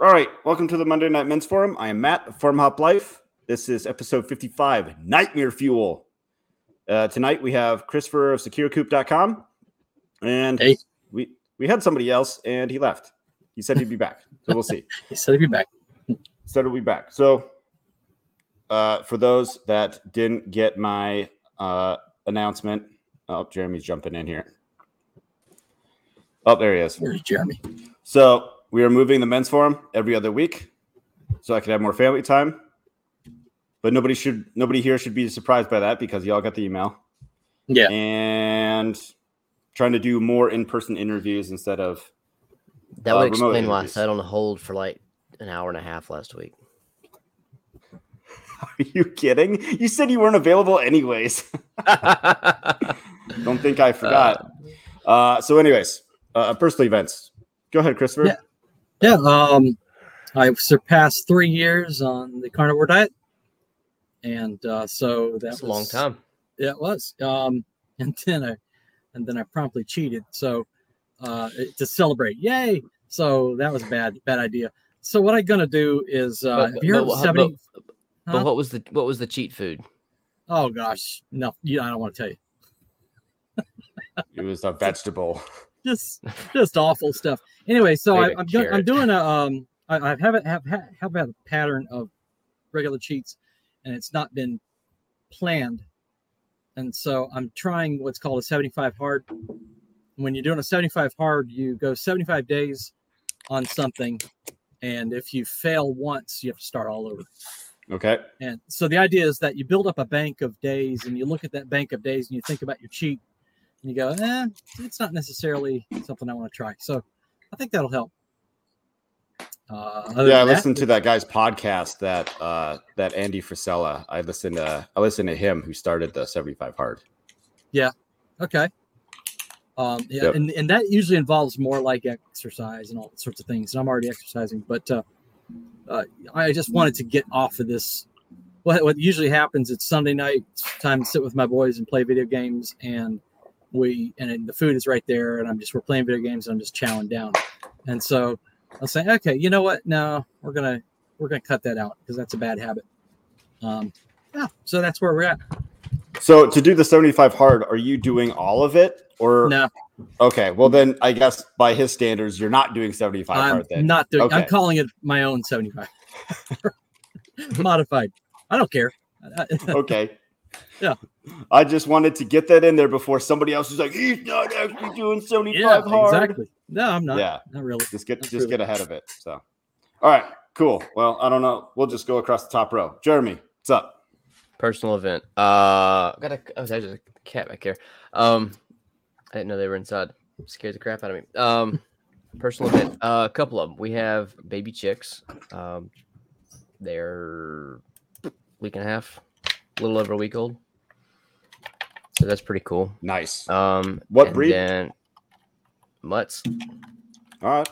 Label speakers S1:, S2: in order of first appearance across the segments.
S1: All right, welcome to the Monday Night Men's Forum. I am Matt of Farm Hop Life. This is episode 55, Nightmare Fuel. Uh, tonight we have Christopher of SecureCoop.com, and
S2: Hey.
S1: we we had somebody else, and he left. He said he'd be back, so we'll see.
S2: He said he'd be back.
S1: said he'll be back. So, uh, for those that didn't get my uh, announcement, oh, Jeremy's jumping in here. Oh, there he is.
S2: Where's Jeremy?
S1: So we are moving the men's forum every other week, so I could have more family time. But nobody should, nobody here should be surprised by that because y'all got the email
S2: Yeah.
S1: and trying to do more in-person interviews instead of.
S3: That
S1: Uh,
S3: would
S1: remote
S3: explain why I sat on hold for like an hour and a half last week.
S1: Are you kidding? You said you weren't available anyways. Don't think I forgot. Uh, so, anyways, uh, personal events. Go ahead, Christopher.
S2: Yeah. Yeah. Um, I surpassed three years on the carnivore diet, and uh, so that
S3: That's
S2: was
S3: a long time.
S2: Yeah, it was. Um, and then I, and then I promptly cheated. So, uh, to celebrate, yay! So that was a bad, bad idea. So what I'm gonna do is, uh,
S3: But-
S2: have you heard
S3: but-
S2: of
S3: but-
S2: seventy?
S3: But
S2: Huh?
S3: what was the what was the cheat food?
S2: Oh gosh, no, you, I don't want to tell you.
S1: It was a vegetable.
S2: Just just awful stuff. Anyway, so I, I'm, go- I'm doing a um I, I haven't have ha- have had a pattern of regular cheats, and it's not been planned, and so I'm trying what's called a 75 hard. When you're doing a 75 hard, you go 75 days on something, and if you fail once, you have to start all over.
S1: Okay.
S2: And so the idea is that you build up a bank of days and you look at that bank of days and you think about your cheat and you go, eh, it's not necessarily something I want to try. So I think that'll help. Uh,
S1: yeah, I
S2: than that,
S1: listened to that guy's podcast that uh that Andy Frisella. I listened to I listened to him who started the 75 hard. Yeah.
S2: Okay. Um, yeah,
S1: Yep.
S2: and, and that usually involves more like exercise and all sorts of things. And I'm already exercising, but uh, uh, I just wanted to get off of this. What, what usually happens, it's Sunday night, it's time to sit with my boys and play video games. And we, and the food is right there. And I'm just, we're playing video games and I'm just chowing down. And so I was saying, okay, you know what? No, we're to, we're to cut that out because that's a bad habit. Um, yeah. So that's where we're at.
S1: So to do the 75 hard, are you doing all of it or
S2: No,
S1: okay, well then I guess by his standards you're not doing 75
S2: I'm
S1: hard then.
S2: not doing. I'm calling it my own 75 modified. I don't care.
S1: Okay.
S2: Yeah.
S1: I just wanted to get that in there before somebody else was like, he's not actually doing 75
S2: yeah,
S1: hard.
S2: exactly. No, I'm not.
S1: Yeah.
S2: Not really.
S1: Just get
S2: That's
S1: just
S2: really-
S1: get ahead of it. So all right, cool. Well, I don't know. We'll just go across the top row. Jeremy, what's up?
S3: Personal event. Uh, got a oh, there's a cat back here. Um, I didn't know they were inside. Scared the crap out of me. Um, personal event. Uh, a couple of them. We have baby chicks. Um, they're week and a half, a little over a week old. So that's pretty cool.
S1: Nice.
S3: Um,
S1: What
S3: and
S1: breed?
S3: Then mutts.
S1: All right.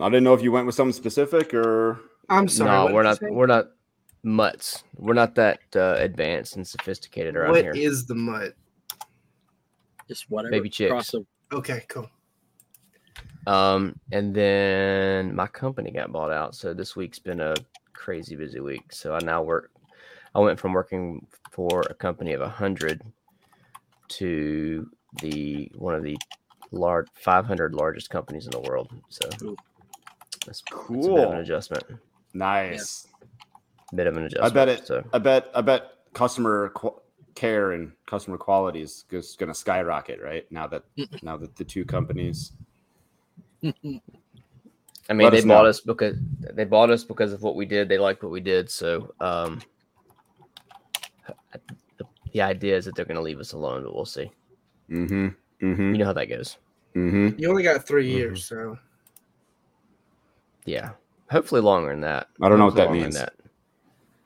S1: I didn't know if you went with something specific or
S4: I'm sorry.
S3: no, we're not.
S4: say?
S3: We're not mutts. We're not that uh, advanced and sophisticated around
S4: What
S3: here.
S4: is the mutt?
S2: Just whatever.
S3: Baby chicks.
S2: Crossover.
S4: Okay, cool.
S3: Um, and then my company got bought out, so this week's been a crazy busy week. So I now work. I went from working for a company of a hundred to the one of the large 500 largest companies in the world. So
S2: Ooh.
S3: that's, that's a bit of an
S1: cool.
S3: adjustment.
S1: Nice.
S3: Bit of an adjustment.
S1: I bet it.
S3: So
S1: I bet. I bet customer qu- care and customer quality is just going to skyrocket right now that now that the two companies.
S3: I
S1: Let
S3: mean, they
S1: us
S3: bought
S1: know.
S3: us because they bought us because of what we did. They liked what we did. So um, the, the idea is that they're going to leave us alone, but we'll see.
S1: Mm-hmm. Mm-hmm.
S3: You know how that goes.
S1: Mm-hmm.
S4: You only got 3
S3: Mhm.
S4: years, so
S3: Yeah, hopefully longer than that.
S1: I don't know what that
S3: longer than
S1: means.
S4: uh,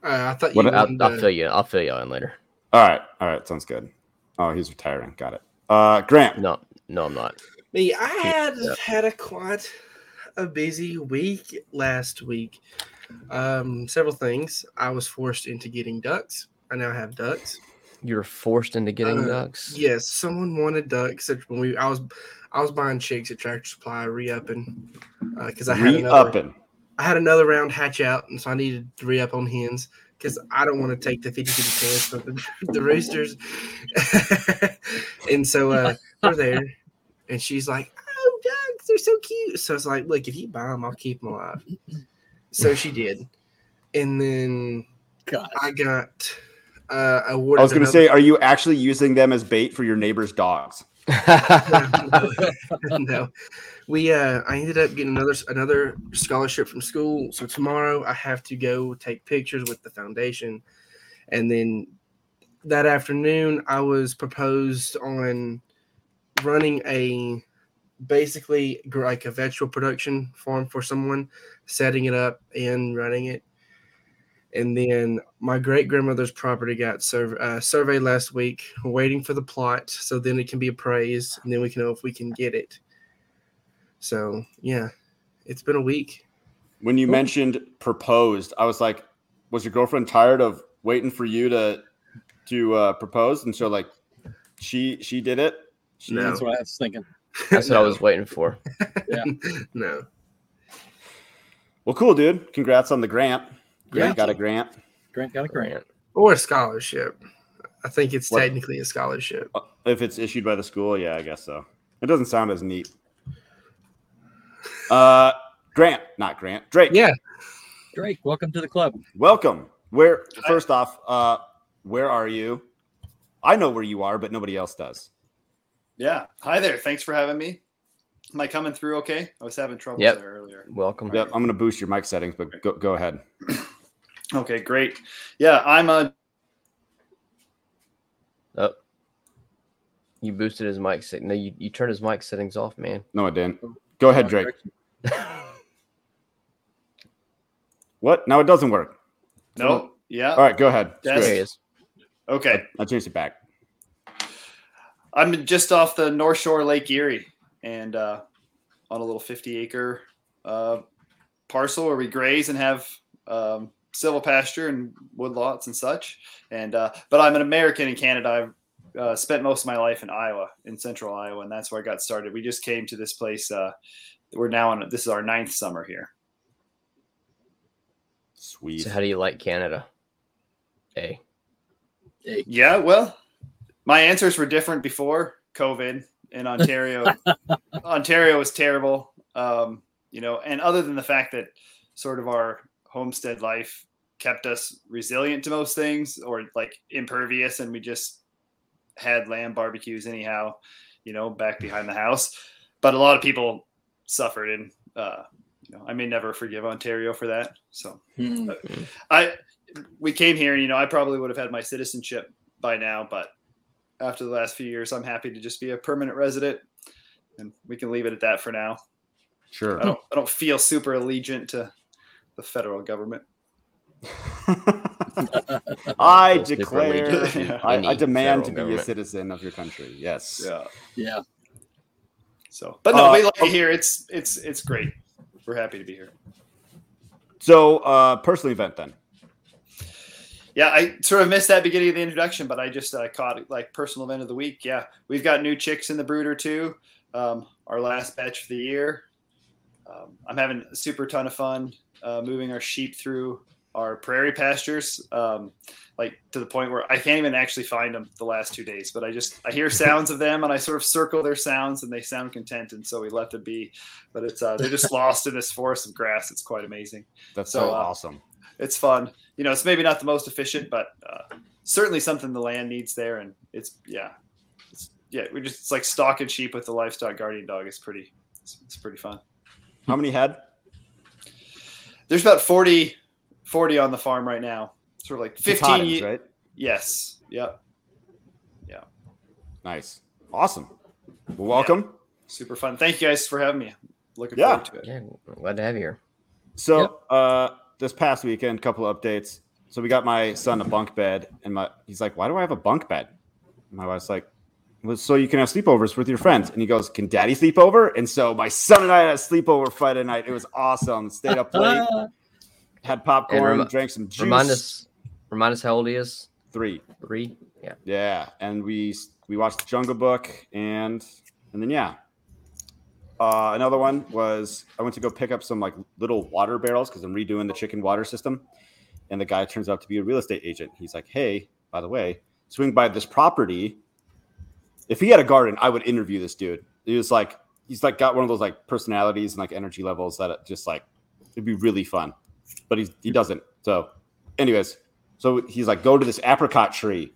S4: I thought you
S1: What-
S3: I'll,
S4: wanted
S3: I'll fill you. I'll fill you in later.
S1: All right. All right. Sounds good. Oh, he's retiring. Got it. Uh, Grant.
S3: No, no, I'm not.
S4: Me, I had
S3: Yeah.
S4: had a quite a busy week last week. Um, several things. I was forced into getting ducks. I now have ducks.
S3: You were forced into getting
S4: Uh,
S3: ducks.
S4: Yes, someone wanted ducks. When we, I was, I was buying chicks at Tractor Supply, re-upping, because I had another.
S1: Re-upping.
S4: I had another round hatch out, and so I needed to re up on hens because I don't want to take the 50 50 chance with the, the roosters. and so uh, we're there, and she's like, "Oh, ducks, they're so cute." So it's like, "Look, if you buy them, I'll keep them alive." So she did, and then
S2: God.
S4: I got uh, awarded.
S1: I was going to say, are you actually using them as bait for your neighbor's dogs?
S4: no, no. We uh I ended up getting another another scholarship from school. So tomorrow I have to go take pictures with the foundation. And then that afternoon I was proposed on running a basically like a virtual production farm for someone, setting it up and running it. And then my great grandmother's property got sur- uh, surveyed last week. Waiting for the plot, so then it can be appraised, and then we can know if we can get it. So yeah, it's been a week.
S1: When you mentioned proposed, I was like, was your girlfriend tired of waiting for you to to uh, propose? And so like, she she did it. She,
S4: No.
S2: That's what I was thinking.
S3: That's what I was waiting for. Yeah.
S4: no,
S1: Well, cool, dude. Congrats on the grant. Grant got a grant.
S2: Grant got a grant.
S3: Grant.
S4: or a scholarship. I think it's
S1: What-
S4: technically a scholarship.
S1: Uh, If it's issued by the school, yeah, I guess so. It doesn't sound as neat. Uh, Grant, not Grant. Drake.
S4: Yeah,
S2: Drake, welcome to the club.
S1: Welcome. Where first off, uh, where are you? I know where you are, but nobody else does.
S5: Yeah. Hi there. Thanks for having me. Am I coming through okay? I was having trouble
S3: Yep.
S5: there earlier.
S3: Welcome.
S1: Yep, I'm gonna boost your mic settings, but go, go ahead.
S5: Okay, great. Yeah, I'm a
S3: Oh. You boosted his mic setting. No, you, you turned his mic settings off, man.
S1: No, I didn't. Go ahead, Drake. What? No, it doesn't work.
S5: no. Yeah.
S1: All right, go ahead.
S5: Yes.
S3: There he is.
S5: Okay.
S1: I changed it back.
S5: I'm just off the North Shore Lake Erie and uh, on a little 50 acre uh, parcel where we graze and have um, silvopasture and woodlots and such. And uh, but I'm an American in Canada. I've uh, spent most of my life in Iowa, in central Iowa, and that's where I got started. We just came to this place. Uh, we're now on. This is our ninth summer here.
S1: Sweet.
S3: So how do you like Canada? A.
S5: Yeah, well, my answers were different before COVID in Ontario. Ontario was terrible, um, you know, and other than the fact that sort of our homestead life kept us resilient to most things or like impervious, and we just had lamb barbecues anyhow, you know, back behind the house. But a lot of people suffered, and uh, you know, I may never forgive Ontario for that. So.
S2: Hmm.
S5: I we came here, and you know, I probably would have had my citizenship by now, but after the last few years, I'm happy to just be a permanent resident, and we can leave it at that for now.
S1: Sure.
S5: I don't I don't feel super allegiant to the federal government.
S1: I
S3: Feel
S1: declare,
S3: allegiant
S5: to
S1: I, I demand to
S3: federal
S1: be a citizen of your country. Yes.
S5: Yeah.
S2: Yeah.
S5: So, but no,
S1: Uh,
S5: we like it here. It's it's it's great. We're happy to be here.
S1: So, uh, personal event then.
S5: Yeah, I sort of missed that beginning of the introduction, but I just uh, caught it like personal event of the week. Yeah, we've got new chicks in the brooder too. Um, our last batch of the year. Um, I'm having a super ton of fun uh, moving our sheep through our prairie pastures, um, like to the point where I can't even actually find them the last two days. But I just I hear sounds of them and I sort of circle their sounds and they sound content, and so we let them be. But it's uh, they're just lost in this forest of grass. It's quite amazing
S1: That's
S5: So,
S1: so,
S5: uh,
S1: awesome.
S5: it's fun. You know, it's maybe not the most efficient, but uh, certainly something the land needs there. And it's yeah, it's, yeah, we're just it's like stalking sheep with the livestock guardian dog. It's pretty, it's, it's pretty fun.
S1: How many head?
S5: There's about 40, 40 on the farm right now. Sort of like fifteen.
S1: Totems,
S5: ye-
S1: right?
S5: Yes. Yep. Yeah.
S1: Nice. Awesome. Well, welcome.
S5: Super fun. Thank you guys for having me. Looking
S1: Yeah.
S5: forward to it.
S3: Yeah, glad to have you here.
S1: So,
S2: Yep.
S1: uh, this past weekend, couple of updates. So we got my son a bunk bed, and my he's like, "Why do I have a bunk bed?" And my wife's like, well, "So you can have sleepovers with your friends." And he goes, "Can Daddy sleep over?" And so my son and I had a sleepover Friday night. It was awesome. Stayed up late, had popcorn,
S3: remi-
S1: drank some juice.
S3: Remind us, remind us how old he is.
S1: three.
S3: Three. Yeah.
S1: Yeah, and we we watched the Jungle Book, and and then yeah. Uh, another one was I went to go pick up some like little water barrels because I'm redoing the chicken water system, and the guy turns out to be a real estate agent. He's like, "Hey, by the way, swing by this property. If he had a garden, I would interview this dude. He was like, he's like got one of those like personalities and like energy levels that just like it'd be really fun, but he he doesn't. So, anyways, so he's like, go to this apricot tree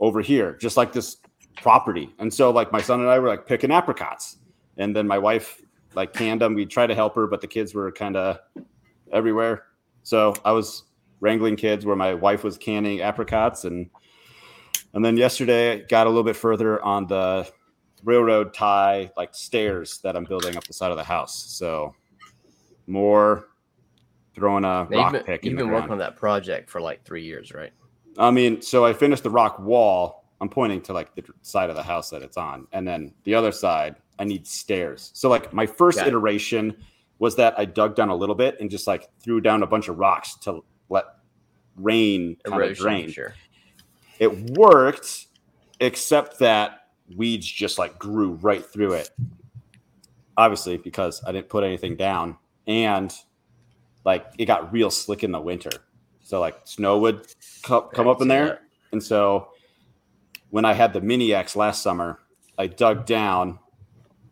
S1: over here, just like this property. And so like my son and I were like picking apricots, and then my wife like canned them. We tried to help her, but the kids were kind of everywhere. So I was wrangling kids where my wife was canning apricots and and then yesterday got a little bit further on the railroad tie like stairs that I'm building up the side of the house. So more throwing a
S3: Now,
S1: rock
S3: you've been,
S1: pick
S3: you've been
S1: ground.
S3: working on that project for like three years, right?
S1: I mean, so I finished the rock wall. I'm pointing to like the side of the house that it's on, and then the other side, I need stairs. So like my first
S3: Got it.
S1: iteration was that I dug down a little bit and just like threw down a bunch of rocks to let rain kind of drain.
S3: sure.
S1: It worked, except that weeds just like grew right through it. Obviously, because I didn't put anything down, and like it got real slick in the winter. So like snow would co- come up in there, and so when I had the mini X last summer, I dug down,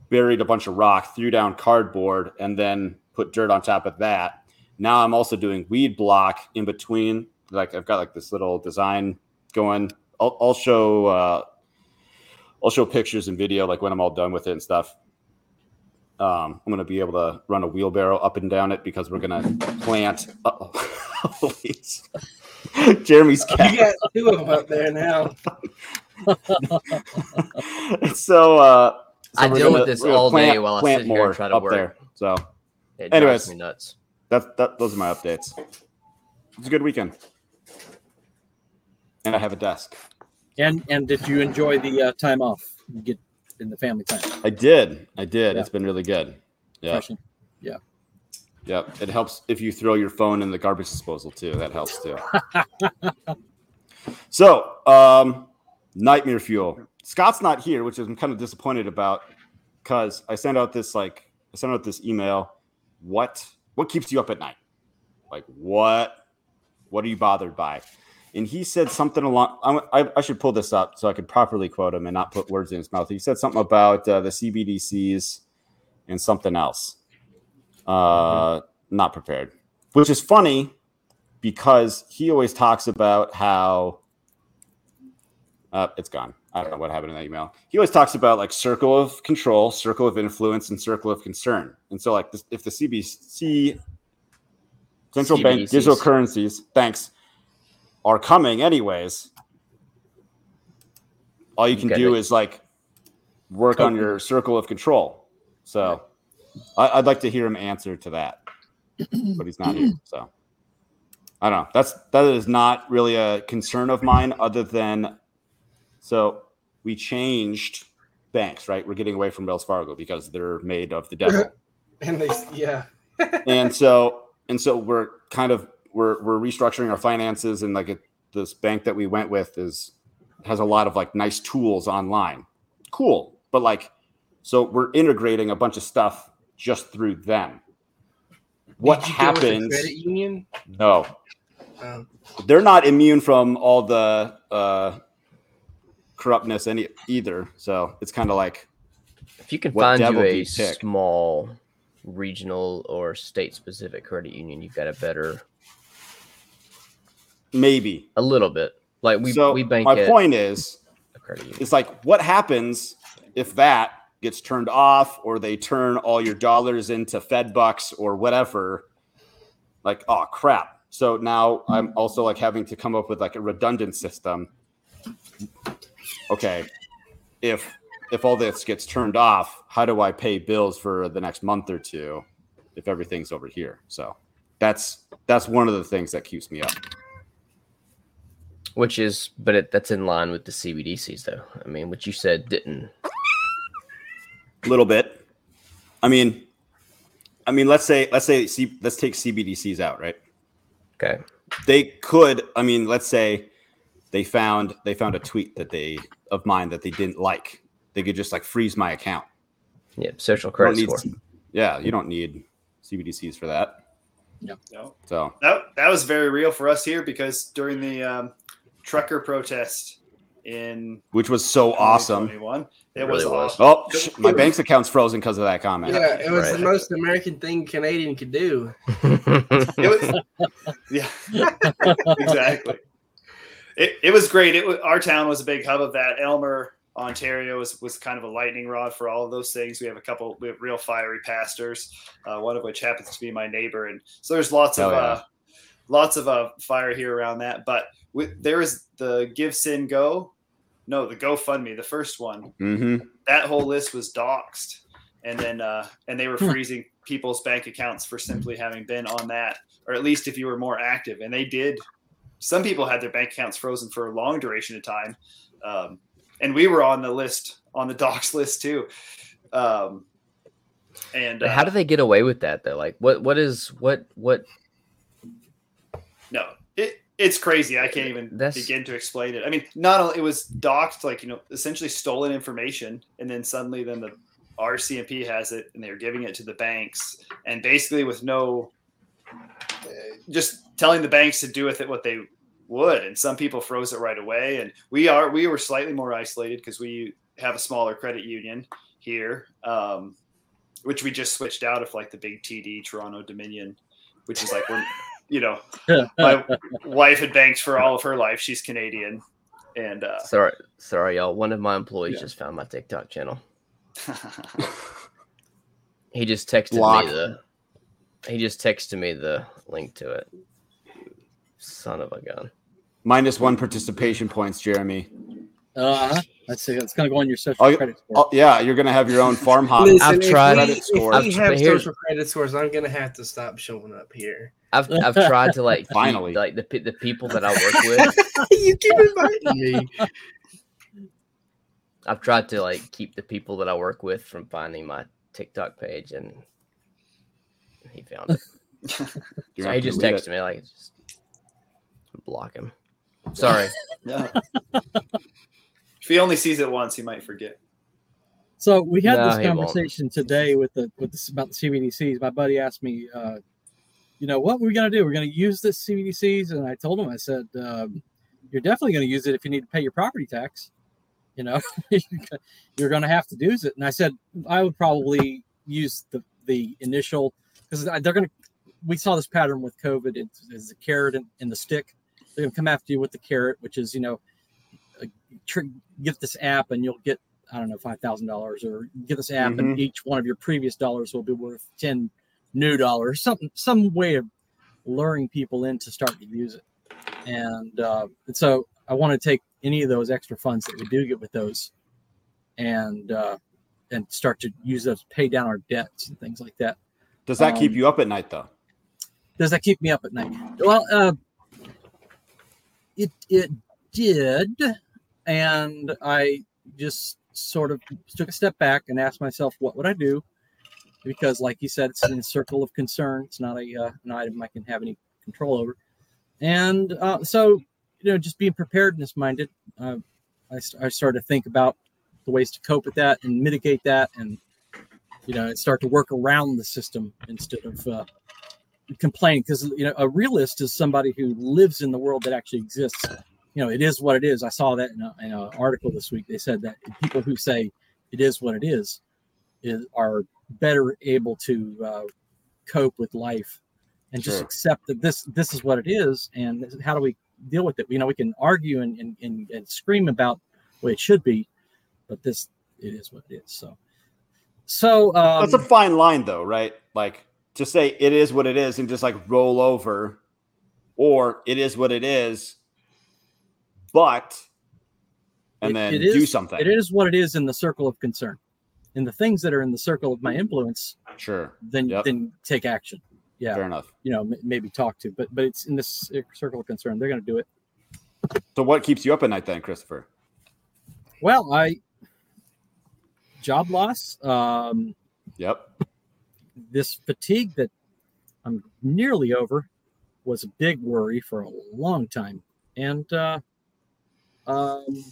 S1: buried a bunch of rock, threw down cardboard, and then put dirt on top of that. Now I'm also doing weed block in between. Like I've got like this little design going. I'll, I'll show uh, I'll show pictures and video like when I'm all done with it and stuff. Um, I'm gonna be able to run a wheelbarrow up and down it because we're gonna plant. Uh-oh. Jeremy's cat.
S4: You got two of them up there now.
S1: so, uh, so
S3: I deal
S1: gonna-
S3: with this
S1: we're gonna
S3: all day while I sit here and try to
S1: up
S3: work.
S1: there. So
S3: It
S1: Anyways.
S3: drives me nuts.
S1: that that those are my updates. It's a good weekend, and I have a desk.
S2: And and did you enjoy the uh, time off you get in the family time?
S1: I did, I did.
S2: Yeah.
S1: It's been really good. Yeah,
S2: Refreshing.
S1: yeah. It helps if you throw your phone in the garbage disposal too. That helps too. so, um, nightmare fuel. Scott's not here, which I'm kind of disappointed about because I sent out this like I sent out this email. What what keeps you up at night? Like what what are you bothered by? And he said something along. I, I, should pull this up so I could properly quote him and not put words in his mouth. He said something about uh, the CBDCs and something else. Uh, Not prepared, which is funny because he always talks about how uh, it's gone. I don't know what happened in that email. He always talks about like circle of control, circle of influence, and circle of concern. And so, like, this, if the CBC, central bank digital currencies, thanks, are coming anyways, all you
S3: You
S1: can do
S3: it.
S1: is like work on your circle of control. So, I, I'd like to hear him answer to that, but he's not here. So, I don't know. That's that is not really a concern of mine, other than so we changed banks, right? We're getting away from Wells Fargo because they're made of the devil.
S4: And they, yeah.
S1: and so and so we're kind of we're we're restructuring our finances and like it, this bank that we went with is has a lot of like nice tools online. Cool. But like so we're integrating a bunch of stuff just through them. What
S4: Did you go with the
S1: happens?
S4: Credit union.
S1: No,
S4: Um,
S1: they're not immune from all the uh, corruptness any either. So it's kind of like
S3: If you can
S1: What
S3: find you a
S1: you
S3: small regional or state specific credit union, you've got a better,
S1: maybe.
S3: a little bit. Like we
S1: so
S3: we bank
S1: my
S3: at
S1: point is,
S3: a credit union.
S1: it's like what happens if that gets turned off or they turn all your dollars into Fed bucks or whatever? Like, oh crap. So now I'm also like having to come up with like a redundant system. Okay. If if all this gets turned off, how do I pay bills for the next month or two if everything's over here? So that's that's one of the things that keeps me up.
S3: Which is, but it, that's in line with the CBDCs, though. I mean, what you said didn't.
S1: A little bit. I mean, I mean, let's say let's say C, let's take CBDCs out, right?
S3: Okay.
S1: They could. I mean, let's say they found they found a tweet that they of mine that they didn't like. They could just like freeze my account.
S3: Yeah, social
S1: You don't
S3: credit
S1: need-
S3: score.
S1: yeah, you don't need CBDCs for that.
S5: No.
S1: So
S5: That that was very real for us here because during the um, trucker protest in
S1: which was so awesome.
S5: It,
S3: It
S5: was,
S3: really was.
S5: awesome.
S1: Oh, sh- my bank's account's frozen because of that comment.
S4: Yeah, it was
S3: Right.
S4: the most American thing Canadian could do.
S5: It was, yeah, exactly. It, it was great. It was, our town was a big hub of that. Aylmer, Ontario, was was kind of a lightning rod for all of those things. We have a couple we have real fiery pastors, uh, one of which happens to be my neighbor, and so there's lots of
S1: yeah.
S5: uh, lots of uh, fire here around that. But with, there is the GiveSendGo, no, the GoFundMe, the first one.
S1: hmm
S5: That whole list was doxxed, and then uh, and they were
S2: Hmm.
S5: freezing people's bank accounts for simply having been on that, or at least if you were more active. And they did. Some people had their bank accounts frozen for a long duration of time, um, and we were on the list on the docs list too. Um, and uh,
S3: How do they get away with that though? Like, what what is what what?
S5: No, it it's crazy. I can't even
S3: That's-
S5: begin to explain it. I mean, not only it was docked, like you know, essentially stolen information, and then suddenly then the RCMP has it, and they're giving it to the banks, and basically with no, uh, just telling the banks to do with it what they would, and some people froze it right away, and we are we were slightly more isolated because we have a smaller credit union here, um, which we just switched out of like the big TD Toronto Dominion, which is like we're you know my wife had banked for all of her life. She's Canadian, and uh,
S3: Sorry, sorry, y'all. One of my employees
S5: Yeah.
S3: just found my TikTok channel. He just texted
S1: Block.
S3: me the. He just texted me the link to it. Son of a gun.
S1: Minus one participation points, Jeremy.
S2: Uh, let's see. It's going to go on your social
S1: Oh,
S2: credit score.
S1: Oh, yeah, you're gonna have your own farm hop.
S4: Listen,
S3: I've
S4: if
S3: tried-
S4: we,
S1: Credit score.
S4: If we
S3: I've-
S4: have social credit scores, I'm gonna have to stop showing up here.
S3: I've I've tried to like keep,
S1: Finally.
S3: like the the people that I work with.
S4: you keep inviting me.
S3: I've tried to like keep the people that I work with from finding my TikTok page, and he found it.
S1: You're
S3: So he just
S1: delete
S3: texted me like, just block him. Sorry.
S5: yeah. If he only sees it once, he might forget.
S2: So we had
S3: No,
S2: this
S3: he won't.
S2: conversation today with the with this about the CBDCs. My buddy asked me, uh, you know, what we're going to do? We're going to use this CBDCs, and I told him, I said, um, you're definitely going to use it if you need to pay your property tax. You know, you're going to have to use it. And I said I would probably use the the initial because they're going to. We saw this pattern with COVID. It's, it's the carrot and, and the stick. They're going to come after you with the carrot, which is you know, tr- get this app and you'll get I don't know, five thousand dollars, or get this app, and each one of your previous dollars will be worth ten new dollars. Something, some way of luring people in to start to use it. And, uh, and so I want to take any of those extra funds that we do get with those, and uh, and start to use those to pay down our debts and things like that.
S1: Does that keep
S2: Um,
S1: you up at night though?
S2: Does that keep me up at night? Well, uh, it it did, and I just sort of took a step back and asked myself, what would I do? Because, like you said, it's in a circle of concern. It's not a uh, an item I can have any control over, and uh, so you know, just being preparedness minded, uh, I, I started to think about the ways to cope with that and mitigate that, and you know, start to work around the system instead of uh, complain because you know a realist is somebody who lives in the world that actually exists you know it is what it is i saw that in, a, an article this week they said that people who say it is what it is, is are better able to uh, cope with life and just
S1: Sure.
S2: accept that this this is what it is and how do we deal with it you know we can argue and, and, and, and scream about the way it should be but this it is what it is so so um,
S1: That's a fine line though, right? Like to say it is what it is and just like roll over, or it is what it is, but and
S2: It-
S1: then
S2: it
S1: do something.
S2: It is what it is in the circle of concern. In the things that are in the circle of my influence,
S1: Sure,
S2: then
S1: Yep.
S2: then take action. Yeah,
S1: fair enough.
S2: you know, m- maybe talk to, but but it's in this circle of concern. They're going to do it.
S1: So what keeps you up at night then, Christopher?
S2: Well, I job loss, um,
S1: Yep.
S2: this fatigue that I'm nearly over was a big worry for a long time, and uh, um,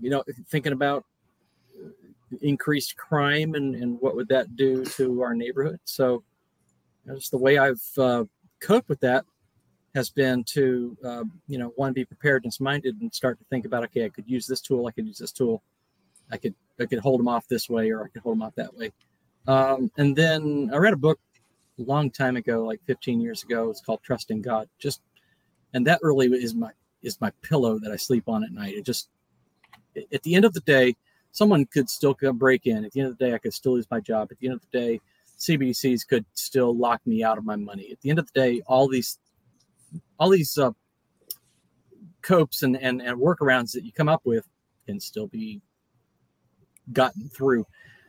S2: you know, thinking about increased crime and, and what would that do to our neighborhood. So just the way I've uh, coped with that has been to, uh, you know, one, be preparedness minded and start to think about, okay, I could use this tool, I could use this tool, I could, I could hold them off this way or I could hold them off that way. Um, and then I read a book a long time ago, like 15 years ago. It's called Trusting God. Just, and that really is my, is my pillow that I sleep on at night. It just, at the end of the day, someone could still come break in. At the end of the day, I could still lose my job. At the end of the day, CBDCs could still lock me out of my money. At the end of the day, all these all these uh, copes and, and and workarounds that you come up with can still be gotten through.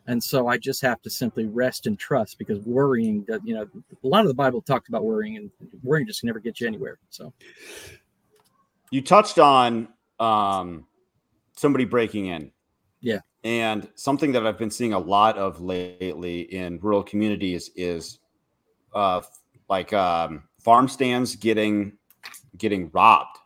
S2: And so I just have to simply rest and trust because worrying you know a lot of the Bible talks about worrying and worrying just never gets you anywhere. So
S1: you touched on um, somebody breaking in
S2: yeah.
S1: And something that I've been seeing a lot of lately in rural communities is uh like um farm stands getting getting robbed,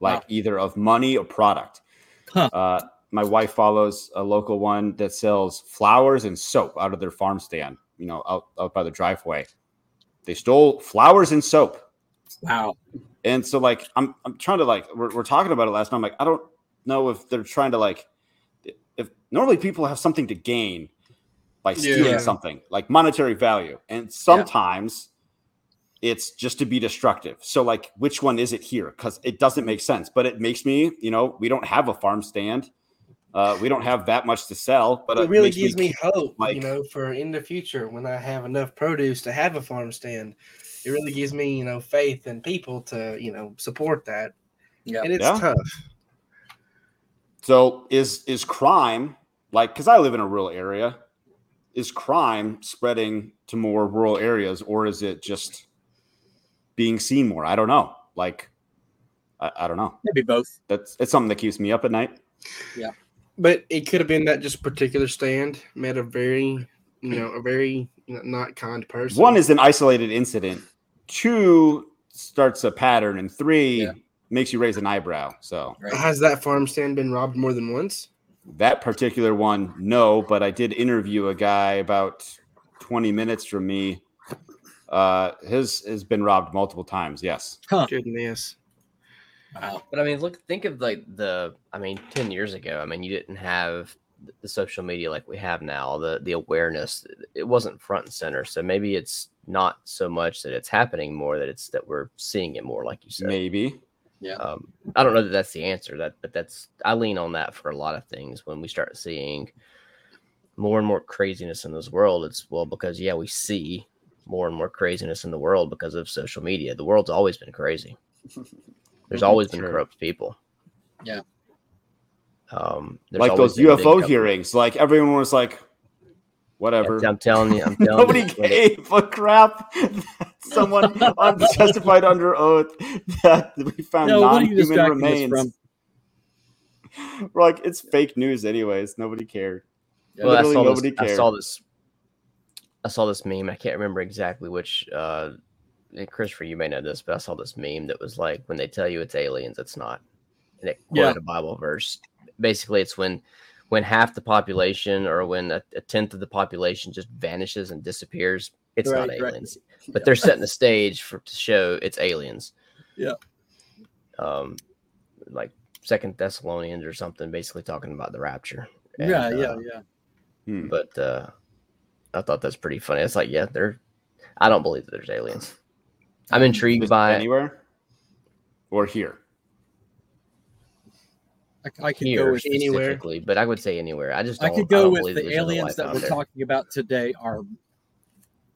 S1: like wow. either of money or product. Huh. Uh my wife follows a local one that sells flowers and soap out of their farm stand, you know, out, out by the driveway. They stole flowers and soap.
S2: Wow.
S1: And so like I'm I'm trying to like we're, we're talking about it last night. I'm like, I don't know if they're trying to like if normally people have something to gain by stealing yeah. something like monetary value and sometimes yeah. it's just to be destructive so like which one is it here because it doesn't make sense but it makes me you know we don't have a farm stand uh, we don't have that much to sell but
S4: it, it really gives me, me hope like, you know for in the future when i have enough produce to have a farm stand it really gives me you know faith and people to you know support that yeah and it's yeah. tough
S1: so is is crime like because I live in a rural area? Is crime spreading to more rural areas, or is it just being seen more? I don't know. Like, I, I don't know.
S2: Maybe both.
S1: That's it's something that keeps me up at night.
S2: Yeah,
S4: but it could have been that just particular stand met a very, you know, a very not kind person.
S1: One is an isolated incident. Two starts a pattern, and three yeah makes you raise an eyebrow. So
S4: right. has that farm stand been robbed more than once?
S1: That particular one, no, but I did interview a guy about 20 minutes from me. Uh, his has been robbed multiple times. Yes.
S4: Huh. Goodness.
S3: Wow. But I mean, look, think of like the, I mean, 10 years ago, I mean, you didn't have the social media like we have now, the, the awareness, it wasn't front and center. So maybe it's not so much that it's happening more that it's that we're seeing it more, like you said.
S1: Maybe.
S2: Yeah.
S3: Um, I don't know that that's the answer. That, but that's I lean on that for a lot of things. When we start seeing more and more craziness in this world, it's well because yeah, we see more and more craziness in the world because of social media. The world's always been crazy. There's always been corrupt people.
S2: Yeah.
S3: Um,
S1: like those UFO hearings, like everyone was like, whatever.
S3: I'm telling you, I'm telling
S1: Nobody
S3: you.
S1: gave a crap. Someone testified under oath that we found no, non-human remains. We're like, it's fake news, anyways. Nobody cared.
S3: well, Literally, I saw nobody this, cared. I saw this. I saw this meme. I can't remember exactly which. Uh, Christopher, you may know this, but I saw this meme that was like, when they tell you it's aliens, it's not, and it quoted yeah. a Bible verse. Basically, it's when when half the population or when a, a, tenth of the population just vanishes and disappears, it's right, not aliens. Right. But they're setting the stage for to show it's aliens.
S2: Yeah.
S3: Um, like Second Thessalonians or something, basically talking about the rapture.
S2: And, yeah, yeah, uh, yeah.
S3: Hmm. But uh, I thought that's pretty funny. It's like, yeah, they're. I don't believe that there's aliens. I'm intrigued by
S1: anywhere or here.
S2: I, I could Here, go with
S3: anywhere, but I would say anywhere. I just
S2: I could go I with the aliens that we're there. talking about today are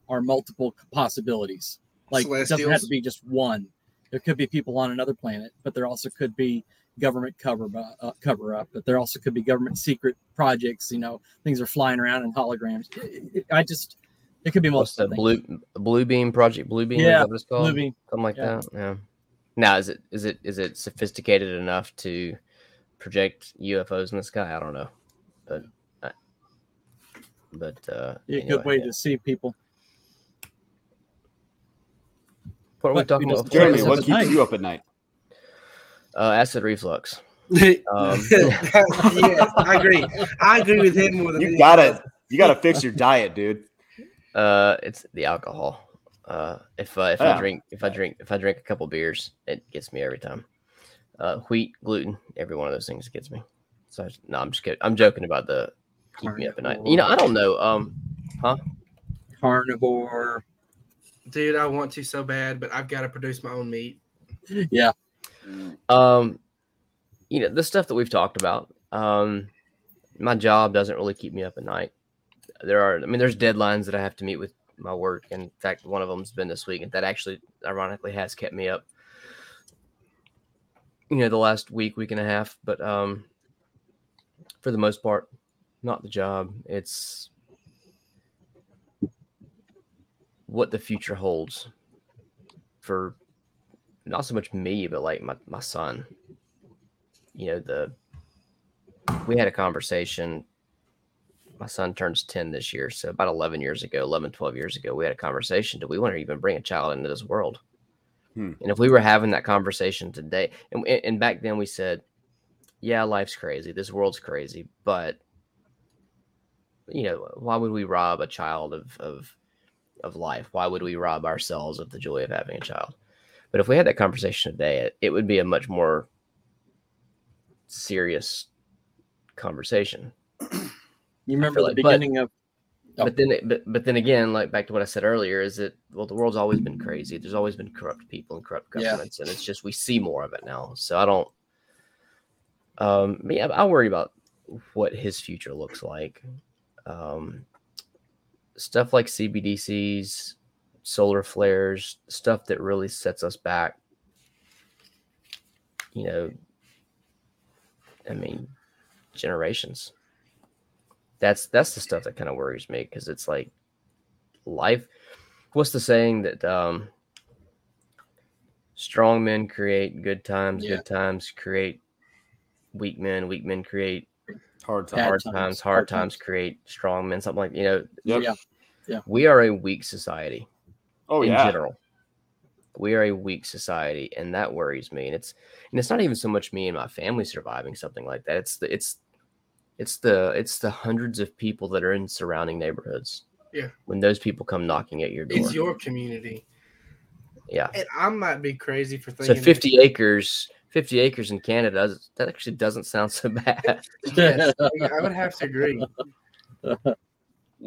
S2: are multiple possibilities. Like it doesn't have to be just one. There could be people on another planet, but there also could be government cover uh, cover up. But there also could be government secret projects. You know, things are flying around in holograms. It, it, I just it could be most
S3: the blue blue beam project blue beam
S2: yeah
S3: blue beam something like yeah. that yeah now is it is it is it sophisticated enough to project UFOs in the sky. I don't know, but but uh,
S2: yeah, anyway, good way yeah. to see people.
S1: What are we talking about? Jeremy, what keeps you up at night?
S3: Uh, acid reflux. Um,
S4: yes, I agree. I agree with him more than
S1: You gotta
S4: else.
S1: you gotta fix your diet, dude.
S3: Uh, it's the alcohol. Uh, if uh, if
S1: Yeah.
S3: I drink if I drink if I drink a couple beers, it gets me every time. Uh, wheat, gluten, every one of those things gets me. So I- no, I'm just kidding. I'm joking about the keep me up at night. You know, I don't know. Um, huh?
S2: Carnivore.
S4: Dude, I want to so bad, but I've got to produce my own meat.
S2: Yeah.
S3: um, you know the stuff that we've talked about. Um, my job doesn't really keep me up at night. There are, I mean, there's deadlines that I have to meet with my work. In fact, one of them's been this week, and that actually, ironically, has kept me up. You know, the last week, week and a half. But um, for the most part, not the job. It's what the future holds for not so much me, but like my, my son. You know, the we had a conversation. My son turns 10 this year. So about 11 years ago, 11, 12 years ago, we had a conversation. Do we want to even bring a child into this world?
S1: Hmm.
S3: And if we were having that conversation today, and, and back then we said, yeah, life's crazy. This world's crazy. But, you know, why would we rob a child of, of, of life? Why would we rob ourselves of the joy of having a child? But if we had that conversation today, it, it would be a much more serious conversation.
S2: You remember the
S3: like- but-
S2: beginning of Oh.
S3: But then, but, but then again, like back to what I said earlier, is that well, the world's always been crazy. There's always been corrupt people and corrupt
S2: Yeah.
S3: governments, and it's just we see more of it now. So I don't. Um, yeah, I worry about what his future looks like. Um, stuff like CBDCs, solar flares, stuff that really sets us back. You know, I mean, generations that's that's the stuff that kind of worries me because it's like life what's the saying that um strong men create good times
S2: Yeah.
S3: good times create weak men weak men create
S1: Hard time.
S2: Bad
S3: hard
S2: times,
S3: times,
S2: hard
S3: hard times
S2: times.
S3: create strong men something like you know
S1: Yep.
S2: Yeah.
S3: we are a weak society
S1: Oh
S3: in
S1: yeah.
S3: general. We are a weak society, and that worries me. And it's and it's not even so much me and my family surviving something like that. It's the it's it's the it's the hundreds of people that are in surrounding neighborhoods.
S4: Yeah.
S3: When those people come knocking at your door.
S4: It's your community.
S3: yeah.
S4: And I might be crazy for thinking
S3: So
S4: thinking.
S3: 50 acres, 50 acres in Canada that actually doesn't sound so bad.
S4: Yes, I would have to agree.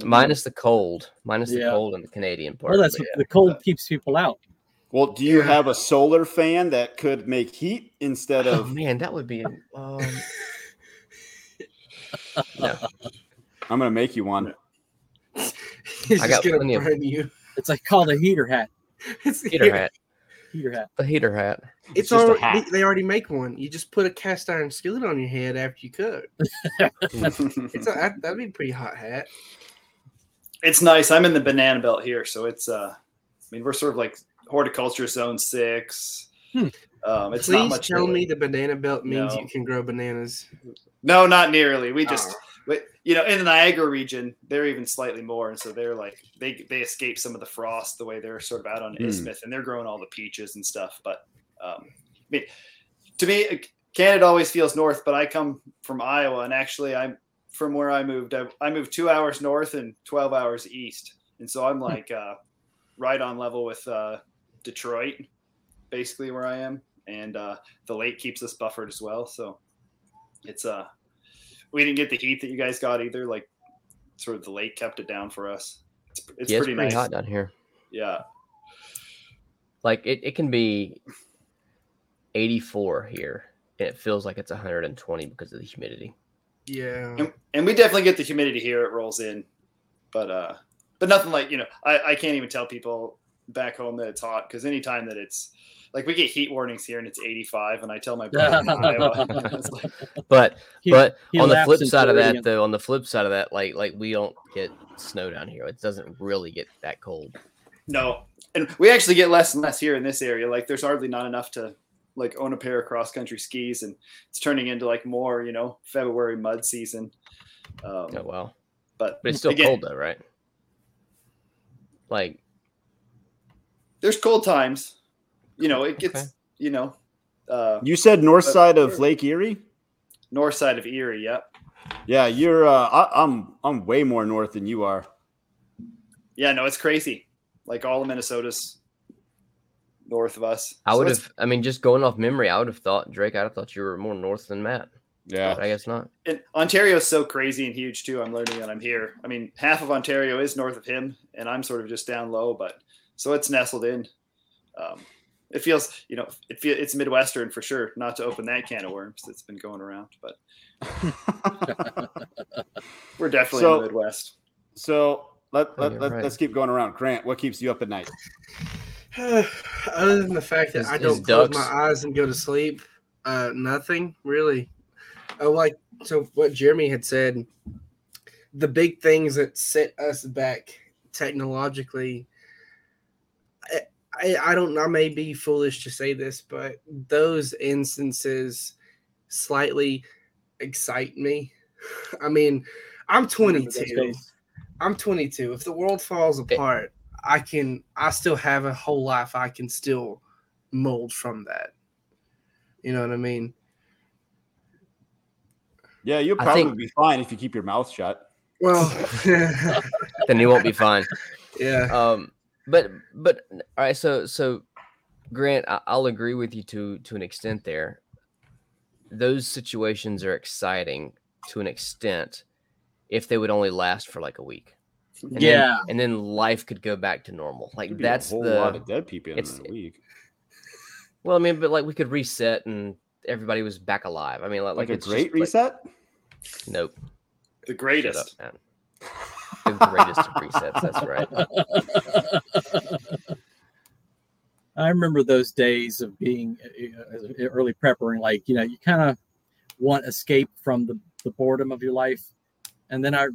S3: minus the cold, minus the cold in the Canadian part.
S2: well, that's
S3: but
S2: the cold keeps people out.
S1: Well, do you have a solar fan that could make heat instead
S3: yeah. Oh
S1: of?
S3: man, that would be um, no.
S1: I'm gonna make you one.
S4: He's
S3: I
S4: just
S3: got
S4: gonna
S3: plenty of-
S4: burn you.
S2: It's like called a heater hat.
S4: It's,
S3: heater hat.
S2: Heater hat.
S3: The heater hat.
S4: It's,
S1: just a
S4: already,
S1: hat.
S4: they already make one. You just put a cast iron skillet on your head after you cook. It's a, that, that'd be a pretty hot hat.
S5: it's nice. I'm in the banana belt here, so it's uh I mean we're sort of like horticulture zone six.
S2: Hmm.
S5: Um it's not much
S4: tell
S5: really.
S4: me the banana belt means
S5: No.
S4: you can grow bananas.
S5: No, not nearly. We just
S4: Oh.
S5: but you know, in the Niagara region, they're even slightly more, and so they're like they they escape some of the frost the way they're sort of out on
S1: Hmm.
S5: Isthmus, and they're growing all the peaches and stuff. But um, I mean, to me, uh, Canada always feels north, but I come from Iowa, and actually, I'm from where I moved. I, I moved two hours north and twelve hours east, and so I'm like uh, right on level with uh, Detroit, basically where I am, and uh, the lake keeps us buffered as well. So it's uh we didn't get the heat that you guys got either. Like sort of the lake kept it down for us. It's, it's
S3: yeah,
S5: pretty,
S3: it's pretty
S5: nice.
S3: hot down here.
S5: Yeah.
S3: Like it, it can be 84 here, and it feels like it's 120 because of the humidity.
S4: Yeah.
S5: And, and we definitely get the humidity here. It rolls in, but uh, but nothing like you know. I I can't even tell people back home that it's hot because anytime that it's like we get heat warnings here and it's 85, and I tell my brother in Iowa, it's like,
S3: But
S2: He-
S3: but
S2: he
S3: on the flip
S2: in
S3: side of that, though, on the flip side of that, like like we don't get snow down here. It doesn't really get that cold.
S5: no, and we actually get less and less here in this area. Like there's hardly not enough to like own a pair of cross country skis, and it's turning into like more you know February mud season. Um,
S3: Oh well
S5: But
S3: But it's still
S5: again,
S3: cold though, right? Like
S5: there's cold times. You know, it gets
S3: Okay.
S5: you know. Uh,
S1: You said north
S5: But-
S1: side of Lake Erie.
S5: north side of Erie. Yep.
S1: Yeah, you're. Uh, I, I'm. I'm way more north than you are.
S5: Yeah, no, it's crazy. Like all of Minnesota's north of us.
S3: I
S5: So
S3: would have. I mean, just going off memory, I would have thought Drake. I'd have thought you were more north than Matt.
S1: Yeah.
S3: But I guess not.
S5: And Ontario's so crazy and huge too. I'm learning that I'm here. I mean, half of Ontario is north of him, and I'm sort of just down low. But so it's nestled in. Um, it feels, you know, it feel it's Midwestern for sure. Not to open that can of worms that's been going around, but we're definitely
S1: So-
S5: in the Midwest.
S1: So let,
S3: Oh,
S1: let,
S3: you're
S1: let,
S3: right.
S1: us keep going around. Grant, what keeps you up at night?
S4: Other than the fact that
S3: His-
S4: I
S3: his
S4: don't close
S3: ducks.
S4: my eyes and go to sleep, uh, nothing really. Oh, like so, what Jeremy had said, the big things that set us back technologically. I, I, I don't. I may be foolish to say this, but those instances slightly excite me. I mean, I'm 22. I'm 22. If the world falls apart, I can. I still have a whole life. I can still mold from that. You know what I mean?
S1: Yeah, you'll probably
S3: think-
S1: be fine if you keep your mouth shut.
S4: Well,
S3: Then you won't be fine.
S4: yeah.
S3: Um, but but all right. So so, Grant, I, I'll agree with you to to an extent there. Those situations are exciting to an extent if they would only last for like a week. And then-
S2: Yeah.
S3: and then life could go back to normal. Like
S1: Could be a
S3: that's
S1: whole
S3: the
S1: lot of dead people in
S3: it's-
S1: a week.
S3: well, I mean, but like we could reset and everybody was back alive. I mean, like,
S1: Like, a
S3: it's
S1: great
S3: just, like-
S1: reset.
S3: nope.
S5: The
S3: Shut up,
S5: greatest.
S3: man. The greatest of resets. That's right.
S2: I remember those days of being uh, early prepper, and like you know, you kind of want escape from the, the boredom of your life, and then I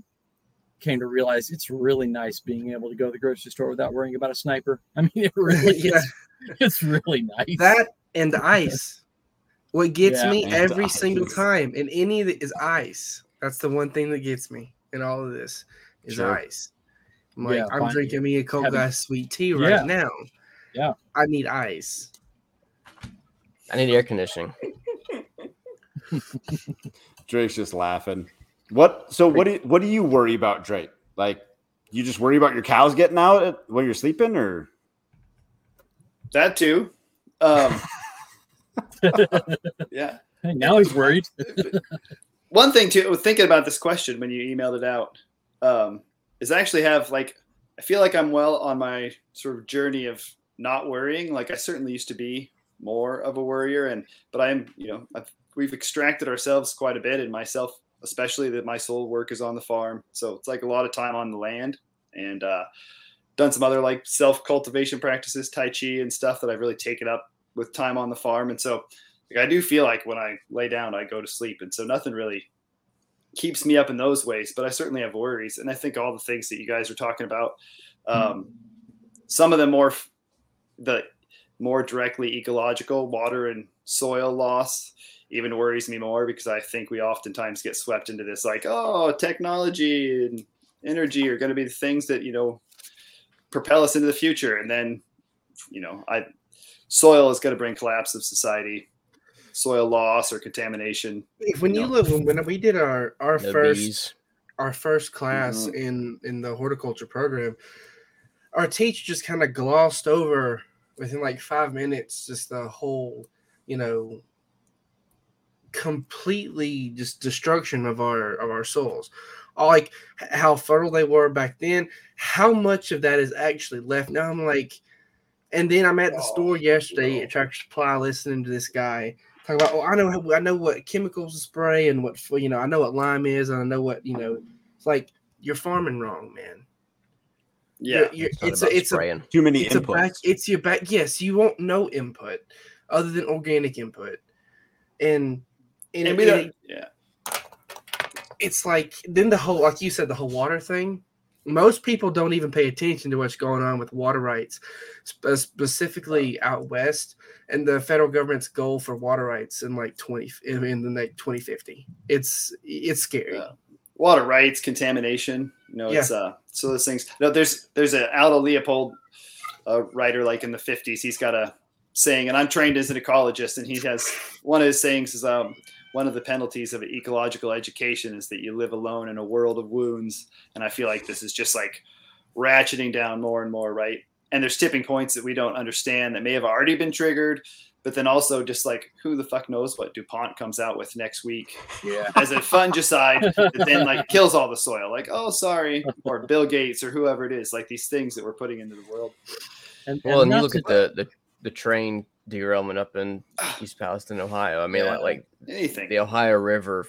S2: came to realize it's really nice being able to go to the grocery store without worrying about a sniper. I mean, it really
S4: Yeah.
S2: is. It's really nice.
S4: That and ice. What gets
S2: Yeah.
S4: me every
S1: ice.
S4: single time in any of it is ice. That's the one thing that gets me in all of this is
S1: Sure.
S4: ice. I'm like,
S2: Yeah,
S4: I'm
S2: fine.
S4: drinking me a cold
S2: Having-
S4: glass sweet tea right
S2: Yeah.
S4: now.
S2: Yeah.
S4: I need ice.
S3: I need air conditioning.
S1: Drake's just laughing. What? So what do you, what do you worry about, Drake? Like, you just worry about your cows getting out at, when you're sleeping, or
S5: That too. Um, yeah.
S2: Hey, now he's worried.
S5: One thing too, thinking about this question when you emailed it out, um, is I actually have like I feel like I'm well on my sort of journey of not worrying. Like I certainly used to be more of a worrier, and but I'm you know I've, we've extracted ourselves quite a bit, and myself especially that my sole work is on the farm, so it's like a lot of time on the land, and uh, done some other like self cultivation practices, tai chi and stuff that I've really taken up with time on the farm, and so like, I do feel like when I lay down, I go to sleep, and so nothing really keeps me up in those ways. But I certainly have worries, and I think all the things that you guys are talking about, um, some of them more the more directly ecological water and soil loss even worries me more because I think we oftentimes get swept into this like oh technology and energy are going to be the things that you know propel us into the future, and then you know I soil is going to bring collapse of society soil loss or contamination
S4: If when you
S5: No.
S4: look when we did our our
S3: No
S4: first
S3: bees.
S4: our first class mm-hmm. in in the horticulture program, our teacher just kind of glossed over within like five minutes just the whole, you know, completely just destruction of our of our souls. All like how fertile they were back then, how much of that is actually left now. I'm like, and then I'm at the
S5: Oh,
S4: store yesterday
S5: no.
S4: at Tractor Supply listening to this guy talking about, oh, I know I know what chemicals to spray and what you know, I know what lime is and I know what you know. It's like you're farming wrong, man.
S5: yeah
S4: You're- you're-
S3: It's, not
S4: it's
S3: about
S4: a, it's a
S1: too many
S4: it's a back it's your back yes you won't know input other than organic input and and,
S5: and we
S4: and
S5: don't yeah
S4: it's like then the whole like you said the whole water thing most people don't even pay attention to what's going on with water rights specifically out west and the federal government's goal for water rights in like 20 in the like 2050 it's it's scary
S5: Yeah. water rights, contamination. You know, it's uh so those things. No, there's there's a Aldo Leopold uh, writer like in the 50s. He's got a saying, and I'm trained as an ecologist, and he has one of his sayings is um one of the penalties of ecological education is that you live alone in a world of wounds. And I feel like this is just like ratcheting down more and more, right? And there's tipping points that we don't understand that may have already been triggered, but then also just like who the fuck knows what DuPont comes out with next week
S2: Yeah.
S5: as a fungicide that then like kills all the soil. Like, oh sorry, or Bill Gates or whoever it is, like these things that we're putting into the world.
S2: And,
S3: Well, and you look at the, the the train derailment up in East Palestine, Ohio. I mean,
S5: Yeah.
S3: like,
S5: Anything.
S3: the Ohio River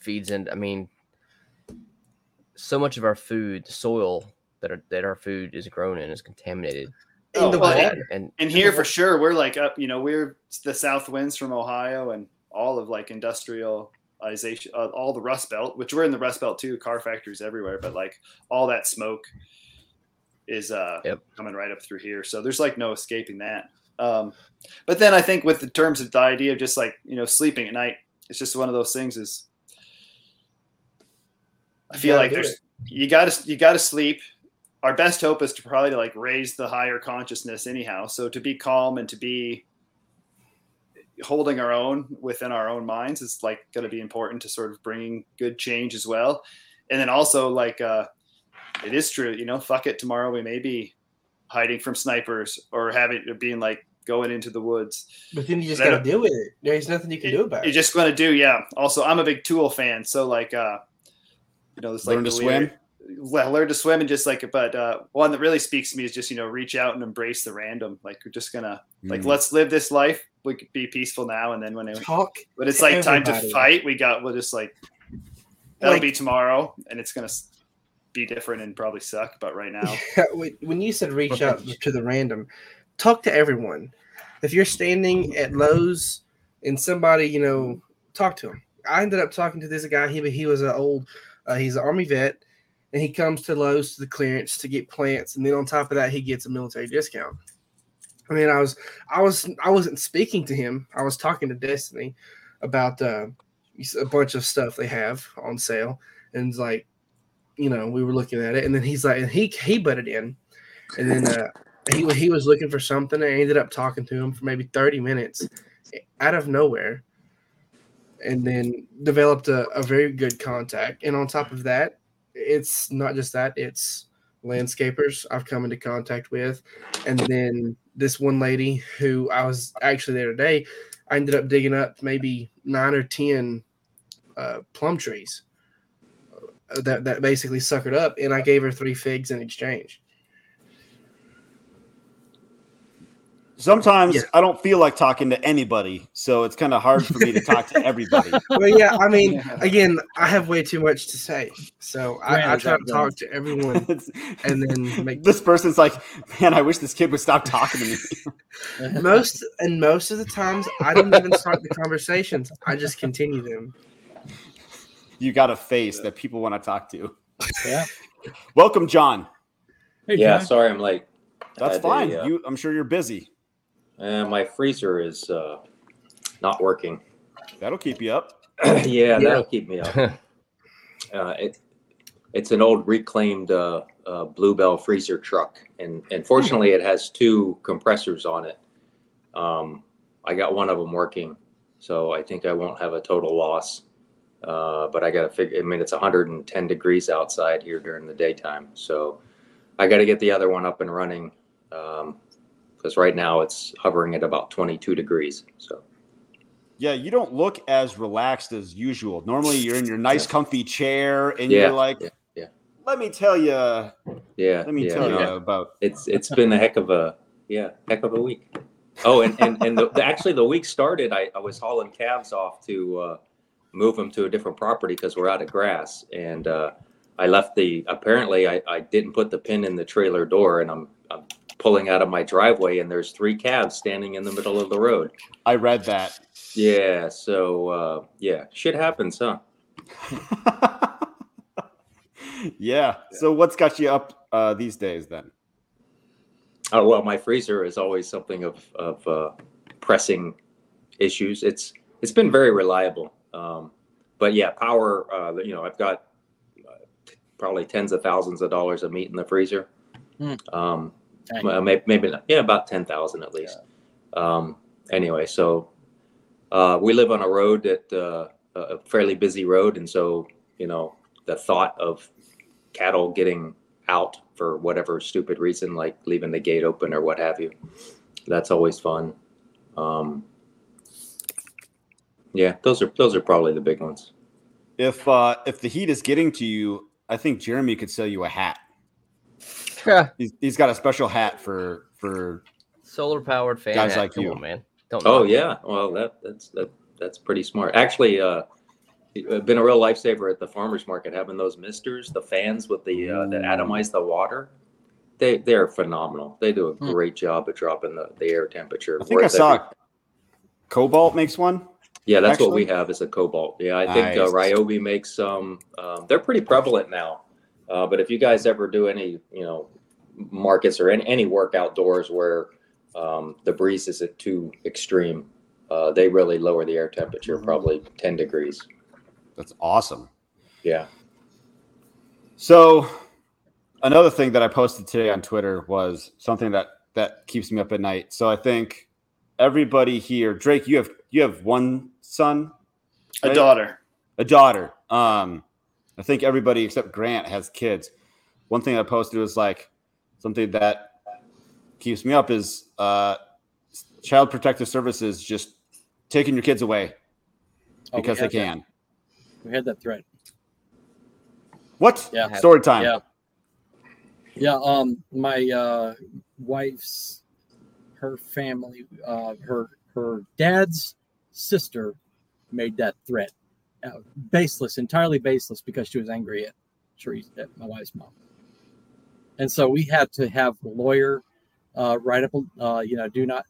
S3: feeds in. I mean, so much of our food, the soil that are, that our food is grown in, is contaminated.
S5: Oh,
S4: the
S5: well,
S4: water.
S3: And
S5: And here for sure, we're like up, you know, we're the south winds from Ohio and all of like industrialization, uh, all the Rust Belt, which we're in the Rust Belt too, car factories everywhere, but like all that smoke is uh,
S3: Yep.
S5: coming right up through here. So there's like no escaping that. Um, but then I think with the terms of the idea of just like, you know, sleeping at night, it's just one of those things is I feel like there's, you gotta, you gotta sleep. Our best hope is to probably to like raise the higher consciousness anyhow. So to be calm and to be holding our own within our own minds is like going to be important to sort of bringing good change as well. And then also like uh it is true you know fuck it tomorrow we may be hiding from snipers or having or being like going into the woods
S4: But then you just got to deal with it. There's nothing you can do about it.
S5: you're just going to do yeah also i'm a big tool fan so like uh you know this like
S1: Learn to
S5: the
S1: swim?
S5: lyric- well learn to swim and just like but uh one that really speaks to me is just you know reach out and embrace the random like we're just gonna like
S1: Mm.
S5: let's live this life we could be peaceful now and then when it,
S4: Talk.
S5: when it's
S4: to
S5: like time to fight we got we'll just like that'll
S4: Like-
S5: be tomorrow and it's gonna s- be different and probably suck but right now
S4: When- when you said reach out to the random, talk to everyone. If you're standing at Lowe's and somebody, you know, talk to him. I ended up talking to this guy. He he was an old, uh, he's an army vet, and he comes to Lowe's to the clearance to get plants, and then on top of that, he gets a military discount. I mean, I was I was I wasn't speaking to him. I was talking to Destiny about uh, a bunch of stuff they have on sale, and it's like, you know, we were looking at it, and then he's like, and he he butted in, and then uh, he he was looking for something, and I ended up talking to him for maybe thirty minutes, out of nowhere, and then developed a, a very good contact. And on top of that, it's not just that; it's landscapers I've come into contact with, and then this one lady who I was actually there today. I ended up digging up maybe nine or ten uh, plum trees that that basically suckered up, and I gave her three figs in exchange.
S1: Sometimes
S4: Yeah.
S1: I don't feel like talking to anybody, so it's kind of hard for me to talk to everybody.
S4: Well, yeah, I mean, again, I have way too much to say, so I, I try to talk to everyone, and then make
S1: this person's like, man, I wish this kid would stop talking to me.
S4: most and most of the times I don't even start the conversations. I just continue them.
S1: You got a face that people want to talk to.
S2: Yeah.
S1: Welcome, John.
S2: Hey,
S6: yeah,
S2: John.
S6: sorry I'm late.
S1: That's
S6: Had a,
S1: fine.
S6: uh,
S1: You, I'm sure you're busy.
S6: uh, my freezer is uh, not working.
S1: That'll keep you up.
S6: yeah, that'll keep me up. Uh, it, it's an old reclaimed uh, uh, Bluebell freezer truck, and and fortunately, it has two compressors on it. Um, I got one of them working, so I think I won't have a total loss. Uh, but I got to figure. I mean, it's 110 degrees outside here during the daytime, so I got to get the other one up and running. Because right now it's hovering at about 22 degrees. So
S1: Yeah, you don't look as relaxed as usual. Normally, you're in your nice, comfy chair, and
S6: Yeah,
S1: you're like,
S6: yeah, yeah.
S1: "Let me tell you,
S6: yeah,
S1: let me
S6: yeah,
S1: tell you about."
S6: it's it's been a heck of a yeah heck of a week oh and and, and the, the- actually the week started I, I was hauling calves off to uh, move them to a different property because we're out of grass and uh, i left the apparently I, I didn't put the pin in the trailer door and I'm, I'm pulling out of my driveway and there's three calves standing in the middle of the road
S1: I read that.
S6: yeah so uh, yeah shit happens huh
S1: yeah. So, what's got you up uh, these days then?
S6: Oh well, my freezer is always something of of uh, pressing issues. It's it's been very reliable, um, but yeah, power. Uh, you know, I've got uh, probably tens of thousands of dollars of meat in the freezer.
S2: Hmm.
S6: Um, maybe, maybe not. Yeah, about ten thousand at least. Um, anyway, so Uh, we live on a road that uh, a fairly busy road, and so you know the thought of cattle getting out for whatever stupid reason, like leaving the gate open or what have you, that's always fun. Um, yeah, those are those are probably the big ones.
S1: If uh if the heat is getting to you, I think Jeremy could sell you a hat. He's, he's got a special hat for for
S3: Solar powered fan.
S1: Guys
S3: hat.
S1: like
S3: Come
S1: you.
S3: on, man. Don't
S6: Oh
S3: knock it.
S6: yeah, well that that's that that's pretty smart. Actually, uh, been a real lifesaver at the farmers market having those misters, the fans with the uh, that atomize the water. They they're phenomenal. They do a
S2: Hmm.
S6: great job at dropping the, the air temperature.
S1: I think I saw
S6: every-
S1: Kobalt makes one.
S6: Yeah, that's what we have is a Kobalt. Yeah, I think uh, Ryobi makes some. Um, they're pretty prevalent now. Uh, but if you guys ever do any, you know, markets or any, any work outdoors where um, the breeze isn't too extreme, uh, they really lower the air temperature, probably 10 degrees.
S1: That's awesome.
S6: Yeah.
S1: So another thing that I posted today on Twitter was something that that keeps me up at night. So I think everybody here, Drake, you have you have one son,
S5: A daughter.
S1: a daughter. Um, I think everybody except Grant has kids. One thing I posted was like something that keeps me up is uh, Child Protective Services just taking your kids away
S2: Oh,
S1: because they
S2: had that-
S1: can.
S2: We had that threat.
S1: What?
S2: Yeah.
S1: Story time.
S2: Yeah. Yeah. Um, my uh, wife's her family, uh, her her dad's sister made that threat, uh, baseless, entirely baseless, because she was angry at Therese, at my wife's mom. And so we had to have a lawyer uh, write up, a- uh, you know, do not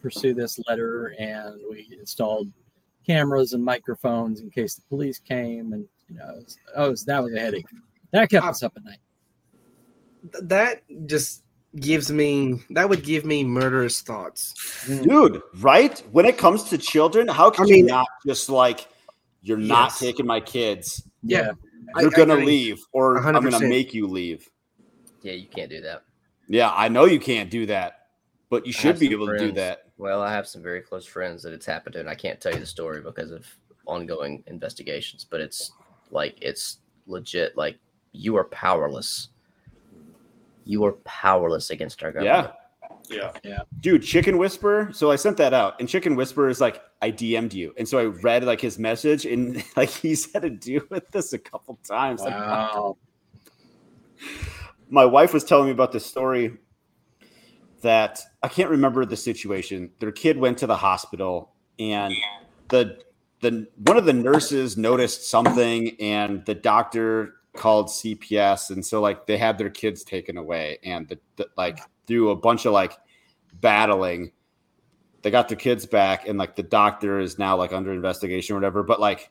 S2: pursue this letter, and we installed cameras and microphones in case the police came, and you know, was, oh, that was a headache. That kept us up at night.
S4: That just gives me that would give me murderous thoughts.
S1: Dude, right? When it comes to children, how can
S4: I
S1: you not just like you're not
S4: Yes.
S1: taking my kids?
S4: Yeah. I-
S1: You're
S4: I
S1: gonna
S4: agree.
S1: leave, or i am gonna make you leave.
S3: Yeah, you can't do that.
S1: Yeah, I know you can't do that, but you should be
S3: some
S1: able to do that.
S3: Well, I have some very close friends that it's happened to, and I can't tell you the story because of ongoing investigations. But it's like it's legit. Like you are powerless. You are powerless against our government.
S1: Yeah.
S5: Yeah. Yeah.
S1: Dude, Chicken Whisper. So I sent that out, and Chicken Whisper is like, I DM'd you, and so I read like his message, and like he's had to deal with this a couple times. Like,
S2: Wow.
S1: my wife was telling me about this story that I can't remember the situation. Their kid went to the hospital and the the one of the nurses noticed something and the doctor called CPS and so like they had their kids taken away and the, the like through a bunch of like battling they got their kids back and like the doctor is now like under investigation or whatever but like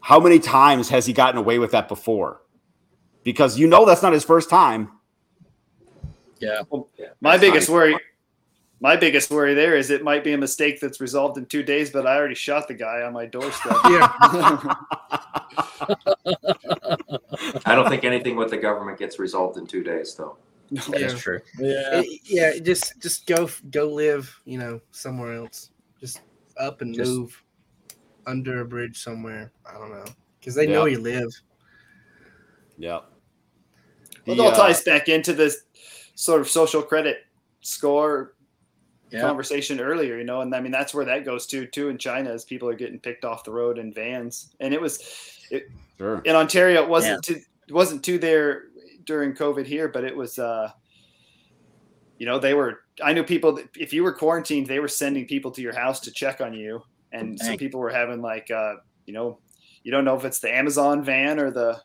S1: how many times has he gotten away with that before because you know that's not his first time.
S2: Yeah.
S5: My
S6: That's
S5: biggest
S6: nice.
S5: worry, my biggest worry there is it might be a mistake that's resolved in two days, but I already shot the guy on my doorstep.
S4: Yeah.
S6: I don't think anything with the government gets resolved in two days, though.
S3: That is
S4: Yeah.
S3: true.
S2: Yeah.
S4: It- yeah, just just go go live, you know, somewhere else. Just up and
S1: Just-
S4: move under a bridge somewhere. I don't know because they know you live.
S1: Yeah.
S5: Well,
S1: The,
S5: it all
S1: uh,
S5: ties back into this sort of social credit score
S2: Yeah.
S5: conversation earlier, you know, and I mean that's where that goes to too in China as people are getting picked off the road in vans, and it was
S1: Sure.
S5: in Ontario. It wasn't too it wasn't too there during COVID here, but it was. uh You know, they were. I knew people. That if you were quarantined, they were sending people to your house to check on you, and some people were having like, uh you know, you don't know if it's the Amazon van or the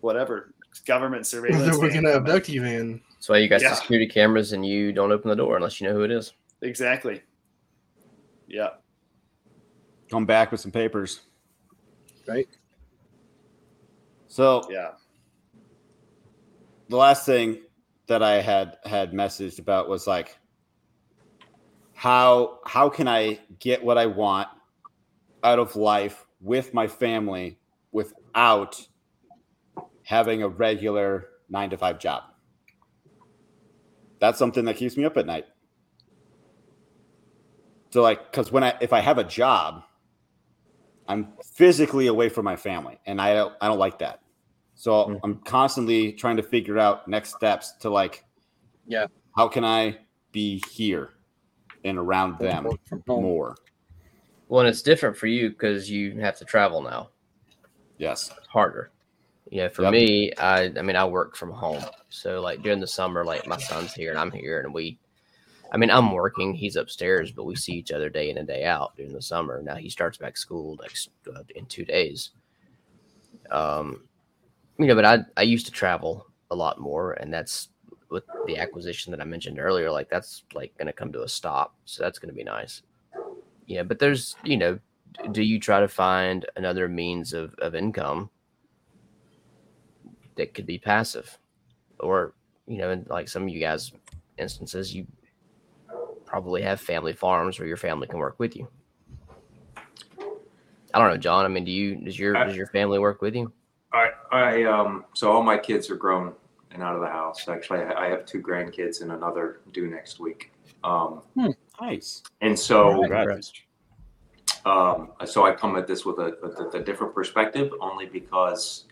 S5: whatever government surveillance.
S4: They're
S5: van.
S4: gonna abduct you, man.
S3: That's why you got
S5: Yeah.
S3: security cameras and you don't open the door unless you know who it is.
S5: Exactly. Yeah.
S1: Come back with some papers.
S2: Right.
S1: So
S5: Yeah.
S1: the last thing that I had had messaged about was like how how can I get what I want out of life with my family without having a regular 9 to 5 job. That's something that keeps me up at night. So like, because when I if I have a job, I'm physically away from my family, and I don't I don't like that. So
S3: Mm.
S1: I'm constantly trying to figure out next steps to like,
S2: Yeah.
S1: how can I be here and around them
S2: Work from home.
S1: more?
S3: Well, and it's different for you because you have to travel now.
S1: Yes.
S3: it's harder. Yeah, for
S1: Yep.
S3: me, I I mean I work from home. So like during the summer, like my son's here and I'm here and we I mean I'm working, he's upstairs, but we see each other day in and day out during the summer. Now he starts back school next uh, in 2 days. Um you know, but I I used to travel a lot more and that's with the acquisition that I mentioned earlier, like that's like going to come to a stop. So that's going to be nice. Yeah, but there's, you know, do you try to find another means of, of income that could be passive or you know in like some of you guys instances you probably have family farms where your family can work with you i don't know john i mean do you does your
S6: I-
S3: does your family work with you
S6: I, I, um, so all my kids are grown and out of the house. Actually, I I have two grandkids and another due next week. Um,
S1: Nice.
S6: and so,
S1: Congrats.
S6: um, so I come at this with a, with a, a different perspective, only because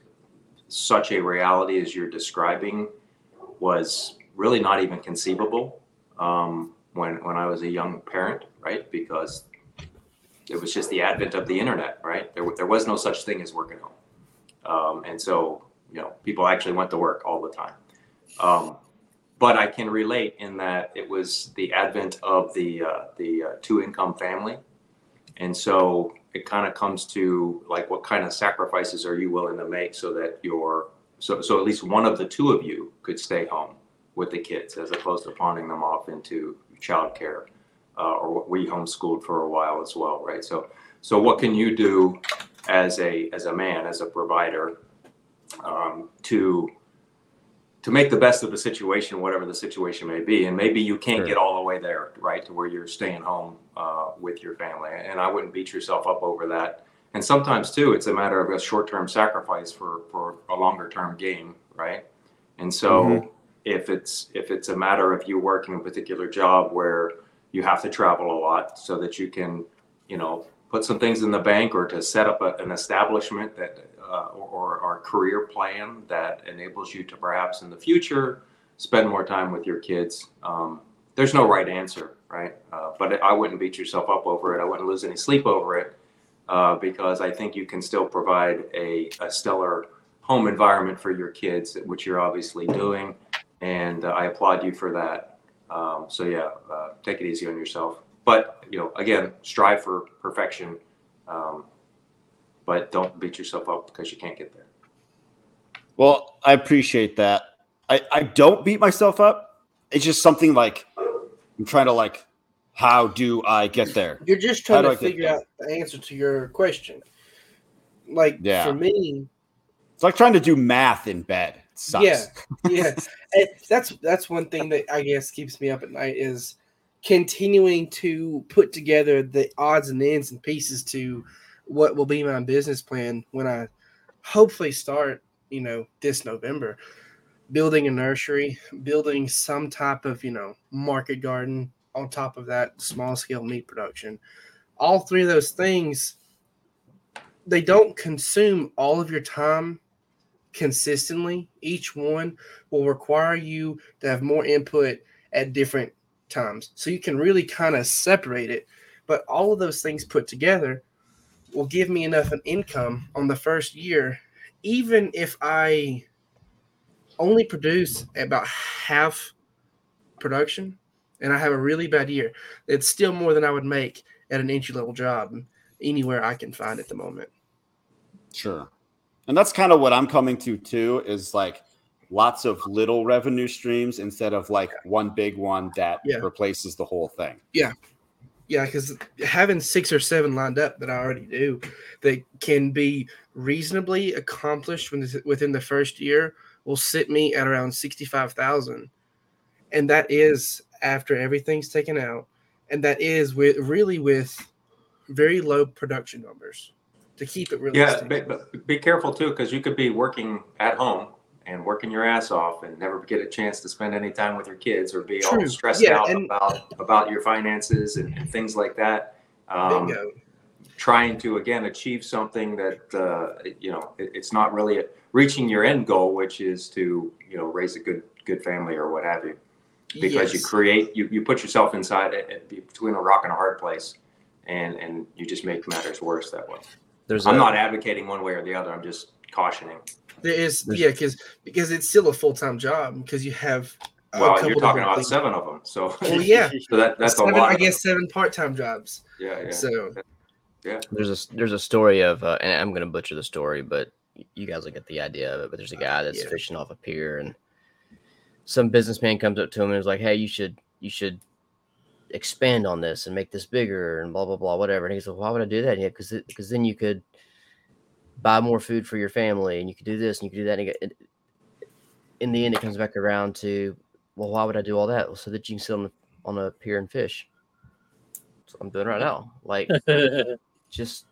S6: such a reality as you're describing was really not even conceivable um, when when I was a young parent, right? Because it was just the advent of the internet, right? There, there was no such thing as working home, um, and so you know people actually went to work all the time. Um, but I can relate in that it was the advent of the uh, the uh, two income family, and so it kind of comes to like what kind of sacrifices are you willing to make so that your so so at least one of the two of you could stay home with the kids as opposed to pawning them off into childcare uh, or we homeschooled for a while as well, right? So so what can you do as a as a man as a provider um, to to make the best of the situation, whatever the situation may be. And maybe you can't
S1: Sure.
S6: get all the way there, right, to where you're staying home uh, with your family. And I wouldn't beat yourself up over that. And sometimes too, it's a matter of a short-term sacrifice for for a longer-term gain, right? And so
S1: Mhm.
S6: if it's if it's a matter of you working a particular job where you have to travel a lot so that you can, you know, put some things in the bank or to set up a, an establishment that uh, or, or career plan that enables you to perhaps in the future spend more time with your kids. Um, there's no right answer, right? Uh, but I wouldn't beat yourself up over it. I wouldn't lose any sleep over it uh, because I think you can still provide a, a stellar home environment for your kids, which you're obviously doing. And uh, I applaud you for that. Um, so yeah, uh, take it easy on yourself. But you know, again, strive for perfection. Um, but don't beat yourself up because you can't get there.
S1: Well, I appreciate that. I, I don't beat myself up. It's just something like I'm trying to like, how do I get there?
S4: You're just trying
S1: do
S4: to figure out the answer to your question. Like
S1: Yeah.
S4: for me,
S1: It's like trying to do math in bed. It sucks.
S4: Yeah. yeah, And that's that's one thing that I guess keeps me up at night is continuing to put together the odds and ends and pieces to what will be my business plan when I hopefully start, you know, this November. Building a nursery, building some type of, you know, market garden on top of that small scale meat production. All three of those things they don't consume all of your time consistently. Each one will require you to have more input at different times. So you can really kind of separate it. But all of those things put together will give me enough an income on the first year, even if I only produce about half production and I have a really bad year. It's still more than I would make at an entry level job anywhere I can find at the moment.
S1: Sure. And that's kind of what I'm coming to too is like lots of little revenue streams instead of like one big one that
S4: Yeah.
S1: replaces the whole thing.
S4: Yeah, because having six or seven lined up that I already do that can be reasonably accomplished within within the first year will sit me at around sixty five thousand, and that is after everything's taken out, and that is with really with very low production numbers to keep it really
S6: Yeah,
S4: realistic.
S6: but, but be careful too, because you could be working at home and working your ass off and never get a chance to spend any time with your kids or be
S4: True.
S6: all stressed
S4: Yeah,
S6: out
S4: and-
S6: about about your finances and, and things like that. Um,
S4: Bingo.
S6: trying to again achieve something that uh, you know it, it's not really reaching your end goal, which is to you know raise a good good family or what have you. Because you create you, you put yourself inside it, it, between a rock and a hard place, and and you just make matters worse that way.
S3: There's
S6: I'm
S3: a-
S6: not advocating one way or the other. I'm just cautioning.
S4: There is
S3: There's-
S4: yeah, because because it's still a full time job because you have. a
S6: Well, you're talking about
S4: things.
S6: seven of them, so
S4: Well, yeah,
S6: so that that's
S4: seven,
S6: a lot.
S4: I guess seven part time jobs.
S6: Yeah, yeah.
S4: So Yeah.
S3: there's a there's a story of uh, and I'm gonna butcher the story, but you guys will get the idea of it. But there's a guy that's
S4: Yeah.
S3: fishing off a pier, and some businessman comes up to him and is like, "Hey, you should you should expand on this and make this bigger and blah blah blah whatever." And he's like, "Why would I do that?" Yeah, because because then you could buy more food for your family, and you can do this and you can do that. And it, in the end, it comes back around to, well, why would I do all that? Well, so that you can sit on on a pier and fish. That's what I'm doing right now. Like just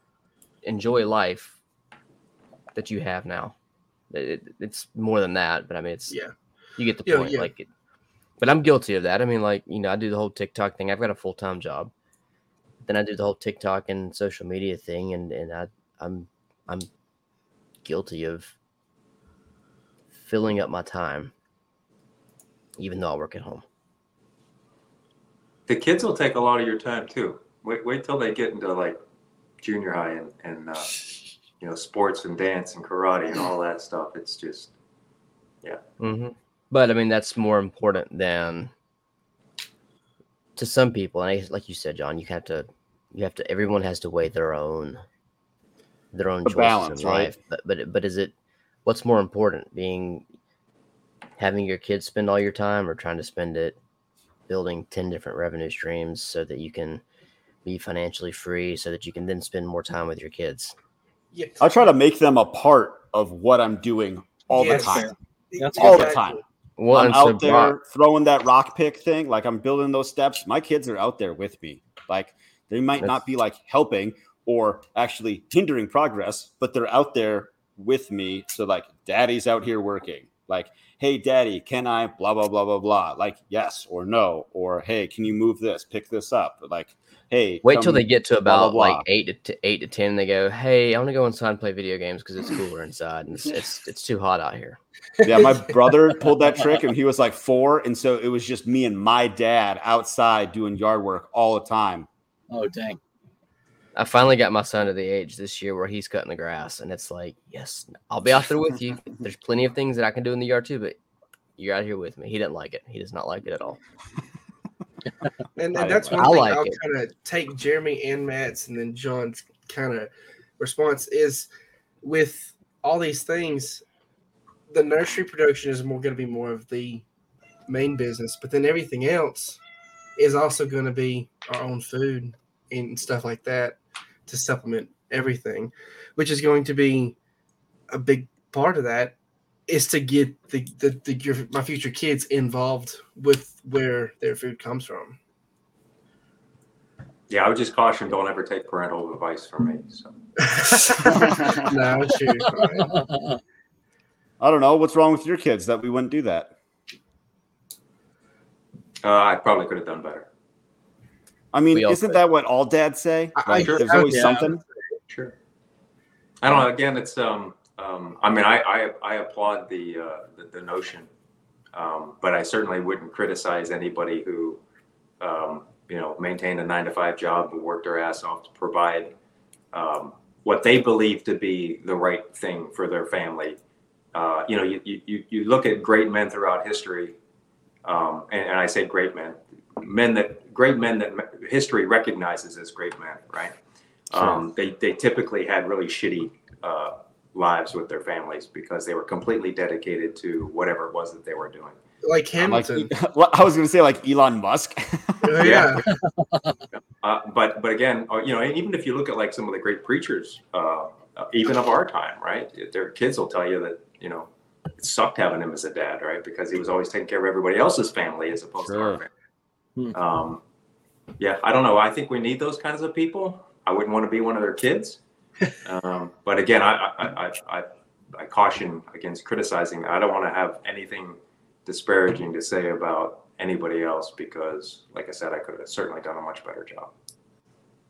S3: enjoy life that you have now. It, it- it's more than that, but I mean, it's
S4: yeah,
S3: you get the
S4: Yeah,
S3: point.
S4: yeah.
S3: Like, it, but I'm guilty of that. I mean, like you know, I do the whole TikTok thing. I've got a full time job. Then I do the whole TikTok and social media thing, and and I I'm I'm guilty of filling up my time, even though I work at home.
S6: the kids will take a lot of your time too. Wait, wait till they get into like junior high and, and uh, you know sports and dance and karate and all that stuff. It's just yeah.
S3: hmm But I mean, that's more important than to some people. And I, like you said, John, you have to, you have to. Everyone has to weigh their own, their own
S1: The
S3: choices
S1: balance,
S3: in
S1: right?
S3: life. But but but is it what's more important, being having your kids spend all your time, or trying to spend it building ten different revenue streams so that you can be financially free, so that you can then spend more time with your kids?
S4: yeah.
S1: I try to make them a part of what I'm doing all
S4: Yes.
S1: the time.
S2: That's
S1: All the time.
S3: Well,
S1: I'm out there
S3: Brock-
S1: throwing that rock pick thing. Like I'm building those steps. My kids are out there with me. Like they might
S3: That's-
S1: not be like helping or actually hindering progress, but they're out there with me. So like daddy's out here working. Like, hey daddy, can I blah blah blah blah blah. Like yes or no. Or hey, can you move this? Pick this up. Like, hey,
S3: Wait till they get to
S1: blah, blah,
S3: about
S1: blah.
S3: like eight to eight to ten. They go, "Hey, I want to go inside and play video games because it's cooler inside, and it's, it's it's too hot out here."
S1: Yeah, my brother pulled that trick and he was like four. And so it was just me and my dad outside doing yard work all the time.
S2: oh dang.
S3: I finally got my son to the age this year where he's cutting the grass, and it's like, yes, I'll be out there with you. There's plenty of things that I can do in the yard too, but you're out here with me. He didn't like it. He does not like it at all.
S4: And, and that's
S1: like-
S4: one
S3: I
S4: thing
S3: like
S4: I'll kind of take Jeremy and Matt's and then John's kind of response is with all these things, the nursery production is more going to be more of the main business, but then everything else is also going to be our own food and stuff like that to supplement everything, which is going to be a big part of that is to get the, the, the your, my future kids involved with where their food comes from.
S6: yeah. I would just caution: don't ever take parental advice from me. So
S4: no, it's true.
S1: I don't know. What's wrong with your kids that we wouldn't do that?
S6: uh, I probably could have done better.
S1: I mean,
S3: We
S1: isn't
S3: could.
S1: that what all dads say?
S4: I-
S1: Like,
S6: I-
S1: there's always
S2: yeah.
S1: something.
S6: Sure. I don't know. Again, it's um, um I mean, I I, I applaud the, uh, the the notion, um, but I certainly wouldn't criticize anybody who, um, you know, maintained a nine to five job and worked their ass off to provide um, what they believe to be the right thing for their family. Uh, you know, you, you you look at great men throughout history, um, and, and I say great men, men that great men that history recognizes as great men, right? um, they, they typically had really shitty uh, lives with their families because they were completely dedicated to whatever it was that they were doing.
S4: Like
S1: Like,
S4: Hamilton.
S1: well, I was going to say like Elon Musk.
S4: Yeah.
S6: Uh, but but again, uh, you know, even if you look at like some of the great preachers, uh, uh, even of our time, right? Their kids will tell you that you know it sucked having him as a dad, right? Because he was always taking care of everybody else's family as opposed to our
S1: Sure.
S6: family.
S2: Hmm.
S6: Um, yeah, I don't know. I think we need those kinds of people. I wouldn't want to be one of their kids. um, but again, I, I, I, I I caution against criticizing. I don't want to have anything disparaging to say about anybody else because, like I said, I could have certainly done a much better job.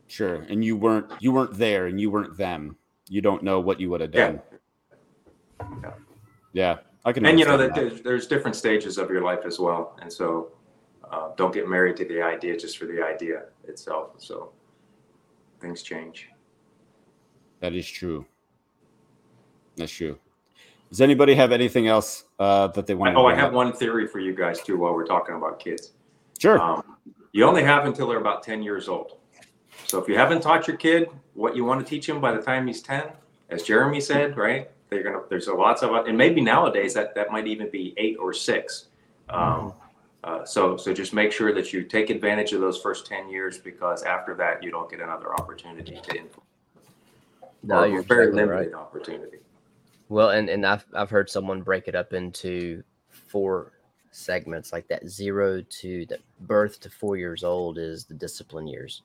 S1: Sure. And you weren't you weren't there and you weren't them. You don't know what you would have done.
S6: Yeah.
S1: Yeah. I can
S6: And you know
S1: understand
S6: that there's, there's different stages of your life as well, and so uh, don't get married to the idea just for the idea itself. So things change.
S1: That is true. That's true. Does anybody have anything else uh, that they want?
S6: To Oh, I have one theory for you guys too. While we're talking about kids,
S1: Sure.
S6: um, you only have until they're about ten years old. So if you haven't taught your kid what you want to teach him by the time he's ten, as Jeremy said, right? They're gonna. There's a lots of, and maybe nowadays that that might even be eight or six. Um, uh, so so just make sure that you take advantage of those first ten years because after that you don't get another opportunity to influence.
S3: No,
S6: or
S3: you're
S6: very
S3: exactly right.
S6: limited opportunity.
S3: Well, and and I've I've heard someone break it up into four segments like that. Zero to the birth to four years old is the discipline years.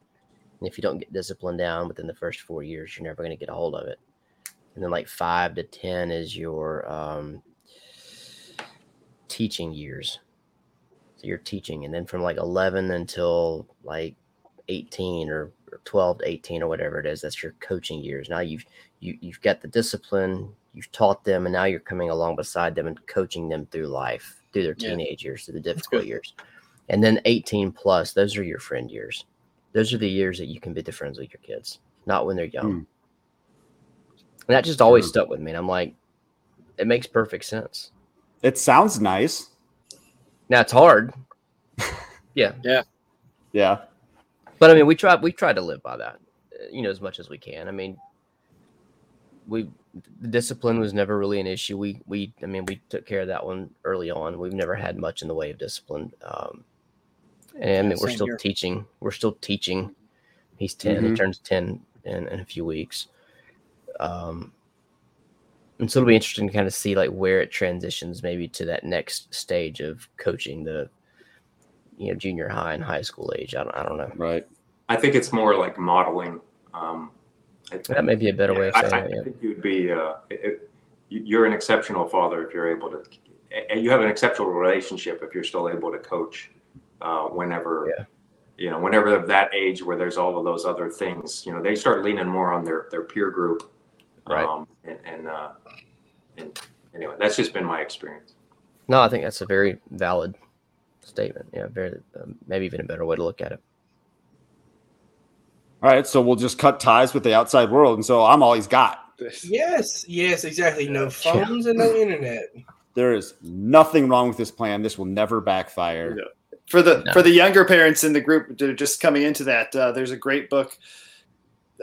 S3: And if you don't get discipline down within the first four years, you're never going to get a hold of it. And then like five to ten is your um, teaching years. So you're teaching, and then from like eleven until like eighteen or, or twelve to eighteen or whatever it is, that's your coaching years. Now you've you, you've got the discipline, you've taught them, and now you're coming along beside them and coaching them through life, through their
S2: Yeah.
S3: teenage years, through the difficult years. And then 18 plus, those are your friend years. Those are the years that you can be the friends with your kids, not when they're young.
S1: Hmm.
S3: And that just always stuck with me. And I'm like, it makes perfect sense.
S1: it sounds nice.
S3: Now it's hard.
S1: Yeah. Yeah. Yeah.
S3: But I mean, we try we try to live by that, uh, you know, as much as we can. I mean, we the discipline was never really an issue. We we I mean, we took care of that one early on. We've never had much in the way of discipline. Um, and I mean, we're still
S2: here.
S3: teaching. We're still teaching. He's 10 He
S1: Mhm.
S3: turns ten in, in a few weeks. Um, and so it'll be interesting to kind of see like where it transitions, maybe to that next stage of coaching the, you know, junior high and high school age. I don't, I don't know.
S1: Right.
S6: I think it's more like modeling. Um, I-
S3: That may be a better way of
S6: I,
S3: saying
S6: I
S3: it. yeah.
S6: think you'd be. Uh, it, it- you- you're an exceptional father if you're able to, and you have an exceptional relationship if you're still able to coach. Uh, whenever,
S3: Yeah.
S6: you know, whenever they're that age where there's all of those other things, you know, they start leaning more on their their peer group.
S3: Right.
S6: Um, and and, uh, and anyway, that's just been my experience.
S3: No, I think that's a very valid statement. Yeah, very um, maybe even a better way to look at it.
S1: All right. So we'll just cut ties with the outside world. And so I'm all he's got.
S4: Yes, yes, exactly. No phones and no internet.
S1: There is nothing wrong with this plan. This will never backfire.
S5: No. for the
S3: No.
S5: for the younger parents in the group that are just coming into that uh, there's a great book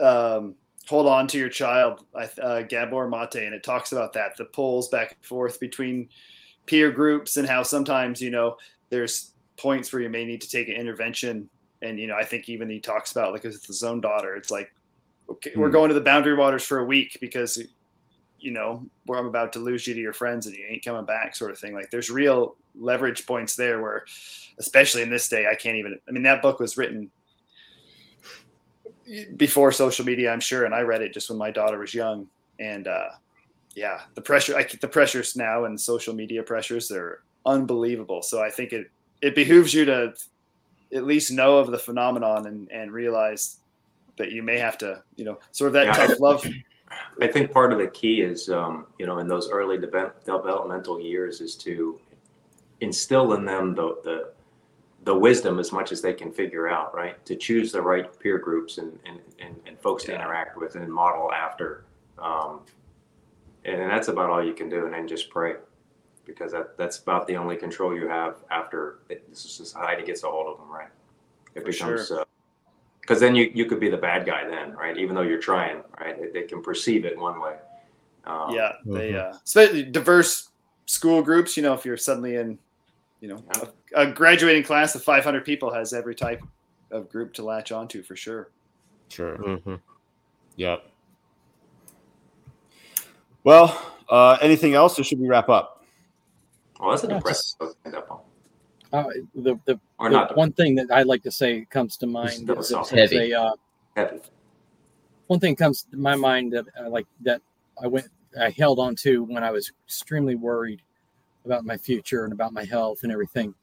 S5: um, hold on to your child I- uh, Gabor Maté and it talks about that the pulls back and forth between peer groups and how sometimes you know there's points where you may need to take an intervention. And you know i think even he talks about like with his own daughter? It's like okay we're
S1: Hmm.
S5: going to the boundary waters for a week because you know where i'm about to lose you to your friends and you ain't coming back sort of thing. Like there's real leverage points there where especially in this day i can't even i mean that book was written before social media i'm sure and i read it just when my daughter was young and uh yeah the pressure i the pressures now and social media pressures they're unbelievable so i think it it behooves you to at least know of the phenomenon and and realize that you may have to you know sort of that
S6: Yeah.
S5: tough love
S6: I think part of the key is, um, you know, in those early deve- developmental years, is to instill in them the, the the wisdom as much as they can figure out, right? To choose the right peer groups and and, and, and folks to interact with and model after. Um, and, and that's about all you can do, and then just pray, because that, that's about the only control you have after it, society gets a hold of them, right? It
S5: For sure.
S6: becomes. Uh, because then you, you could be the bad guy then, right? Even though you're trying, right? They, they can perceive it one way. Um,
S5: yeah they
S3: Mhm.
S5: uh especially diverse school groups you know if you're suddenly in you know a, a graduating class of 500 people has every type of group to latch onto for sure
S1: Sure.
S3: hmm
S1: Yep. Well, uh, anything else, or should we wrap up?
S6: Well, that's a depressing book to end up on.
S2: Uh, the the,
S6: Or
S2: the
S6: not
S2: one thing that I'd like to say comes to mind
S6: Still
S2: is,
S6: sounds
S2: is
S3: heavy.
S2: a uh,
S6: heavy.
S2: one thing comes to my mind that uh, like that I went I held on to when I was extremely worried about my future and about my health and everything.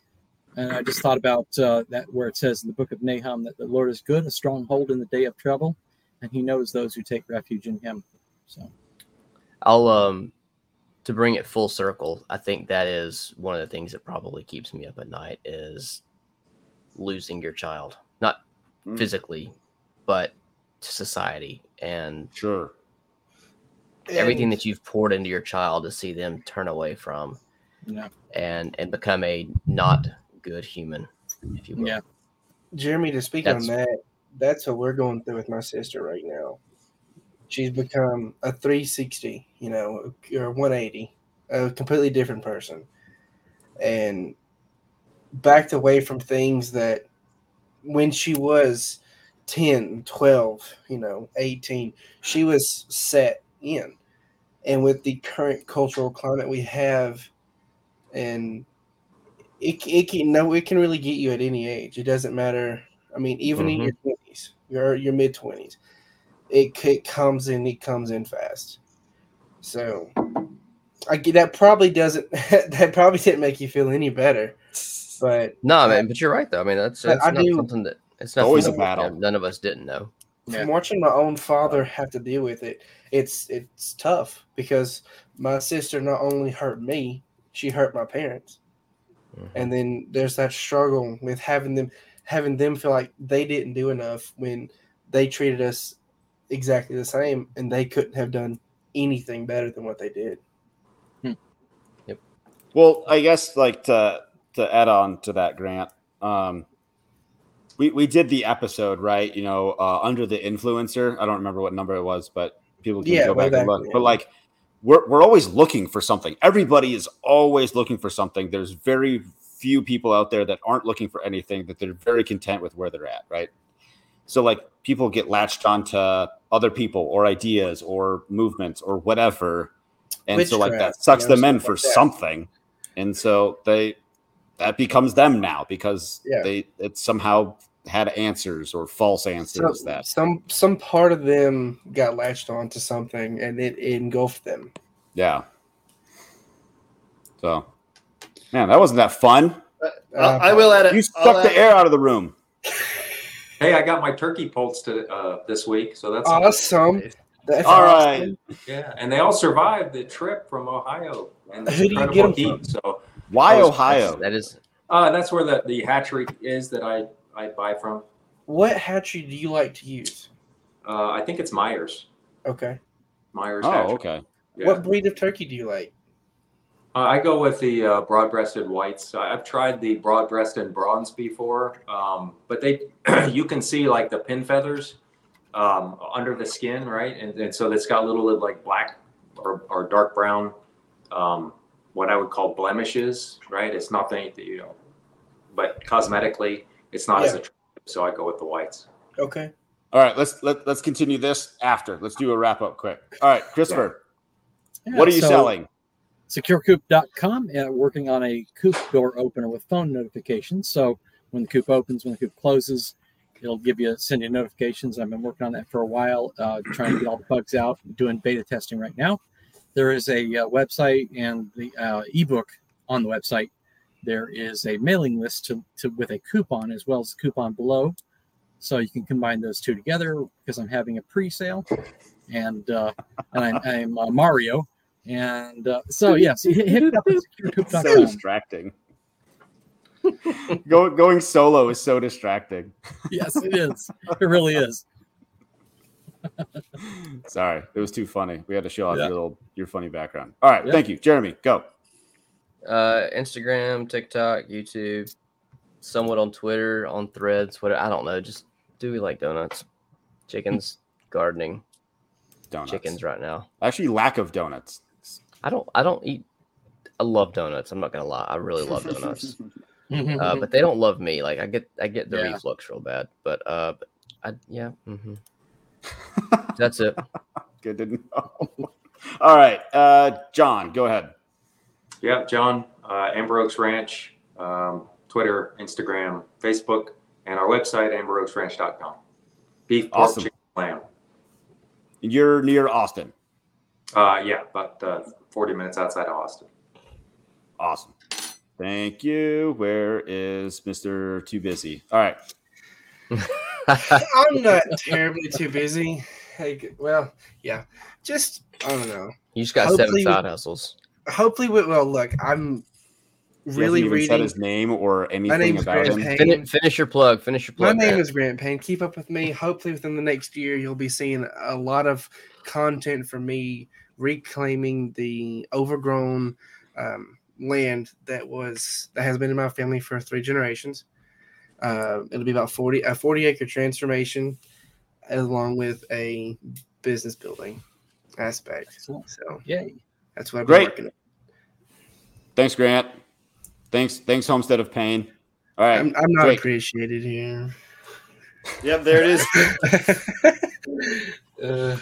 S2: And I just thought about uh, that where it says in the book of Nahum that the Lord is good, a stronghold in the day of trouble, and He knows those who take refuge in Him. So
S3: I'll um to bring it full circle. I think that is one of the things that probably keeps me up at night is losing your child, not
S1: Mm.
S3: physically, but to society and
S1: Sure.
S3: everything
S4: And-
S3: that you've poured into your child to see them turn away from
S2: yeah,
S3: and and become a not good human, if you will.
S2: yeah,
S4: Jeremy, to speak
S3: That's-
S4: on that, that's what we're going through with my sister right now. She's become a 360, you know, or 180, a completely different person, and backed away from things that when she was 10, 12, you know, 18, she was set in. And with the current cultural climate we have, and it, it can no it can really get you at any age. It doesn't matter. I mean, even in mm-hmm. your twenties, your your mid twenties, it, it comes in. It comes in fast. So, I get that probably doesn't that probably didn't make you feel any better, but
S3: No, man, but you're right though. I mean, that's, that's
S4: I
S3: not
S4: do-
S3: something that it's not
S1: always a battle.
S3: none of us didn't know.
S2: Yeah.
S4: from watching my own father have to deal with it, it's it's tough because my sister not only hurt me, she hurt my parents.
S3: Mhm.
S4: and then there's that struggle with having them having them feel like they didn't do enough when they treated us exactly the same and they couldn't have done anything better than what they did Yep.
S1: Well, I guess like to to add on to that, Grant. Um, we we did the episode right. You know, uh, under the influencer. I don't remember what number it was, but people can
S4: Yeah,
S1: go
S4: way
S1: back and look.
S4: then.
S1: But like, we're we're always looking for something. Everybody is always looking for something. There's very few people out there that aren't looking for anything. That they're very content with where they're at. Right. So like people get latched onto other people or ideas or movements or whatever, and so like that sucks
S4: you know,
S1: them in for
S4: like
S1: something, and so they that becomes them now because
S4: Yeah.
S1: they it somehow had answers or false answers
S4: so,
S1: that
S4: some some part of them got latched onto something and it, engulfed them
S1: yeah. So, man, that wasn't that fun.
S5: I, I will add it.
S1: You sucked the air out of the room.
S6: Hey, I got my turkey poults to uh, this week, so that's
S4: awesome That's
S1: All
S4: awesome.
S1: right.
S6: Yeah, and they all survived the trip from Ohio. And
S4: Who do you get 'em from?
S6: So
S1: Why
S6: was-
S1: Ohio?
S3: That is
S6: uh, that's where the, the hatchery is that I, I buy from.
S4: what hatchery do you like to use
S6: Uh, I think it's Meyers.
S4: okay
S6: Meyers.
S1: Oh,
S6: hatchery.
S1: okay.
S6: Yeah.
S4: what breed of turkey do you like
S6: Uh, I go with the uh, broad-breasted whites. I- I've tried the broad-breasted bronze before, um, but they you can see like the pin feathers um, under the skin, right? And, and so it's got little like black or, or dark brown, um, what I would call blemishes, right? It's nothing that you know, but cosmetically, it's not as
S4: Yeah.
S6: attractive. So I go with the whites.
S4: okay
S1: All right, let's let, let's continue this after. Let's do a wrap up quick. All right, Christopher,
S2: Yeah,
S1: what are you
S2: so
S1: selling?
S2: securecoop.com uh, working on a coop door opener with phone notifications so when the coop opens when the coop closes it'll give you send you notifications i've been working on that for a while uh, trying to get all the bugs out doing beta testing right now there is a uh, website and the uh, ebook on the website there is a mailing list to, to with a coupon as well as a coupon below so you can combine those two together because i'm having a pre-sale and uh, and i'm, I'm uh, mario and uh, so yes, hit, hit it up at
S1: So distracting. Go, going solo is so distracting.
S2: yes, it is. It really is.
S1: Sorry, it was too funny. We had to show off
S2: Yeah.
S1: your little your funny background. All right,
S2: Yeah.
S1: thank you, Jeremy. Go.
S3: Uh, Instagram, TikTok, YouTube, somewhat on Twitter, on Threads. What I don't know. Just DeweyLikeDonuts, chickens, gardening,
S1: Donuts.
S3: chickens right now.
S1: Actually, lack of donuts.
S3: I don't. I don't eat. I love donuts. I'm not gonna lie. I really love donuts. uh, but they don't love me. Like I get. I get the
S2: Yeah.
S3: reflux real bad. But uh, but I yeah. hmm That's it.
S1: Good to know. All right, uh, John, go ahead.
S6: Yeah, John, uh, Amber Oaks Ranch, um, Twitter, Instagram, Facebook, and our website, amberoaksranch.com. Beef, pork,
S1: Awesome.
S6: chicken, lamb.
S1: You're near Austin.
S7: Uh, yeah, about uh, 40 minutes outside of Austin.
S1: Awesome. Thank you. Where is Mr. Too Busy? All right.
S4: I'm not terribly too busy. Like, well, yeah, just I don't know.
S3: You just got seven side hustles.
S4: Hopefully, we, well, look, I'm
S1: He hasn't
S4: really
S1: even said
S4: reading.
S1: his name or
S4: My
S1: anything about
S4: Grant
S1: him.
S4: Payne.
S3: Finish, finish your plug. Finish your plug.
S4: My name
S3: Matt.
S4: is Grant Payne. Keep up with me. Hopefully, within the next year, you'll be seeing a lot of content from me reclaiming the overgrown um, land that was that has been in my family for three generations. Uh, it'll be about forty a forty acre transformation, along with a business building aspect.
S2: Excellent.
S4: So
S2: Yay.
S4: That's what I've
S1: Great.
S4: been working on.
S1: Thanks, Grant. Thanks, thanks, Homestead of Payne. All right.
S4: I'm, I'm not
S1: great.
S4: appreciated here.
S5: Yep, there it is.
S4: uh,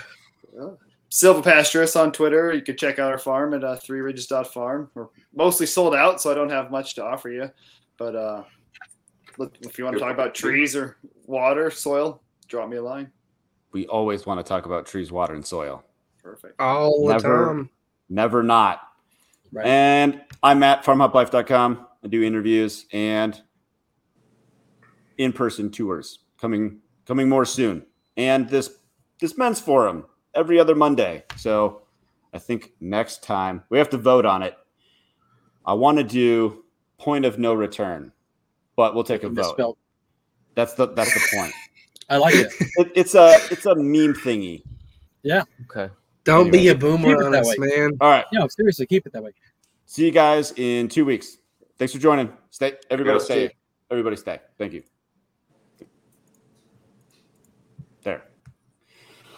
S5: Silva Pasturus on Twitter. You could check out our farm at uh, Three Ridges Farm. We're mostly sold out, so I don't have much to offer you. But uh, look, if you want to talk about trees or water, soil, drop me a line.
S1: We always want to talk about trees, water, and soil.
S5: Perfect.
S4: all the time.
S1: Never not.
S2: Right.
S1: And I'm at farmhoplife.com. I do interviews and in-person tours coming coming more soon. And this this men's forum every other Monday. So I think next time we have to vote on it. I want to do point of no return, but we'll take a vote.
S2: Misspelled.
S1: That's the that's the point.
S2: I like it.
S1: It, it's a it's a meme thingy. Yeah.
S3: Okay.
S4: Don't be a
S2: Keep
S4: boomer on us,
S2: way.
S4: man.
S1: All right.
S2: No, seriously, keep it that way.
S1: See you guys in two weeks. Thanks for joining. Stay everybody stay. Everybody stay. Thank you.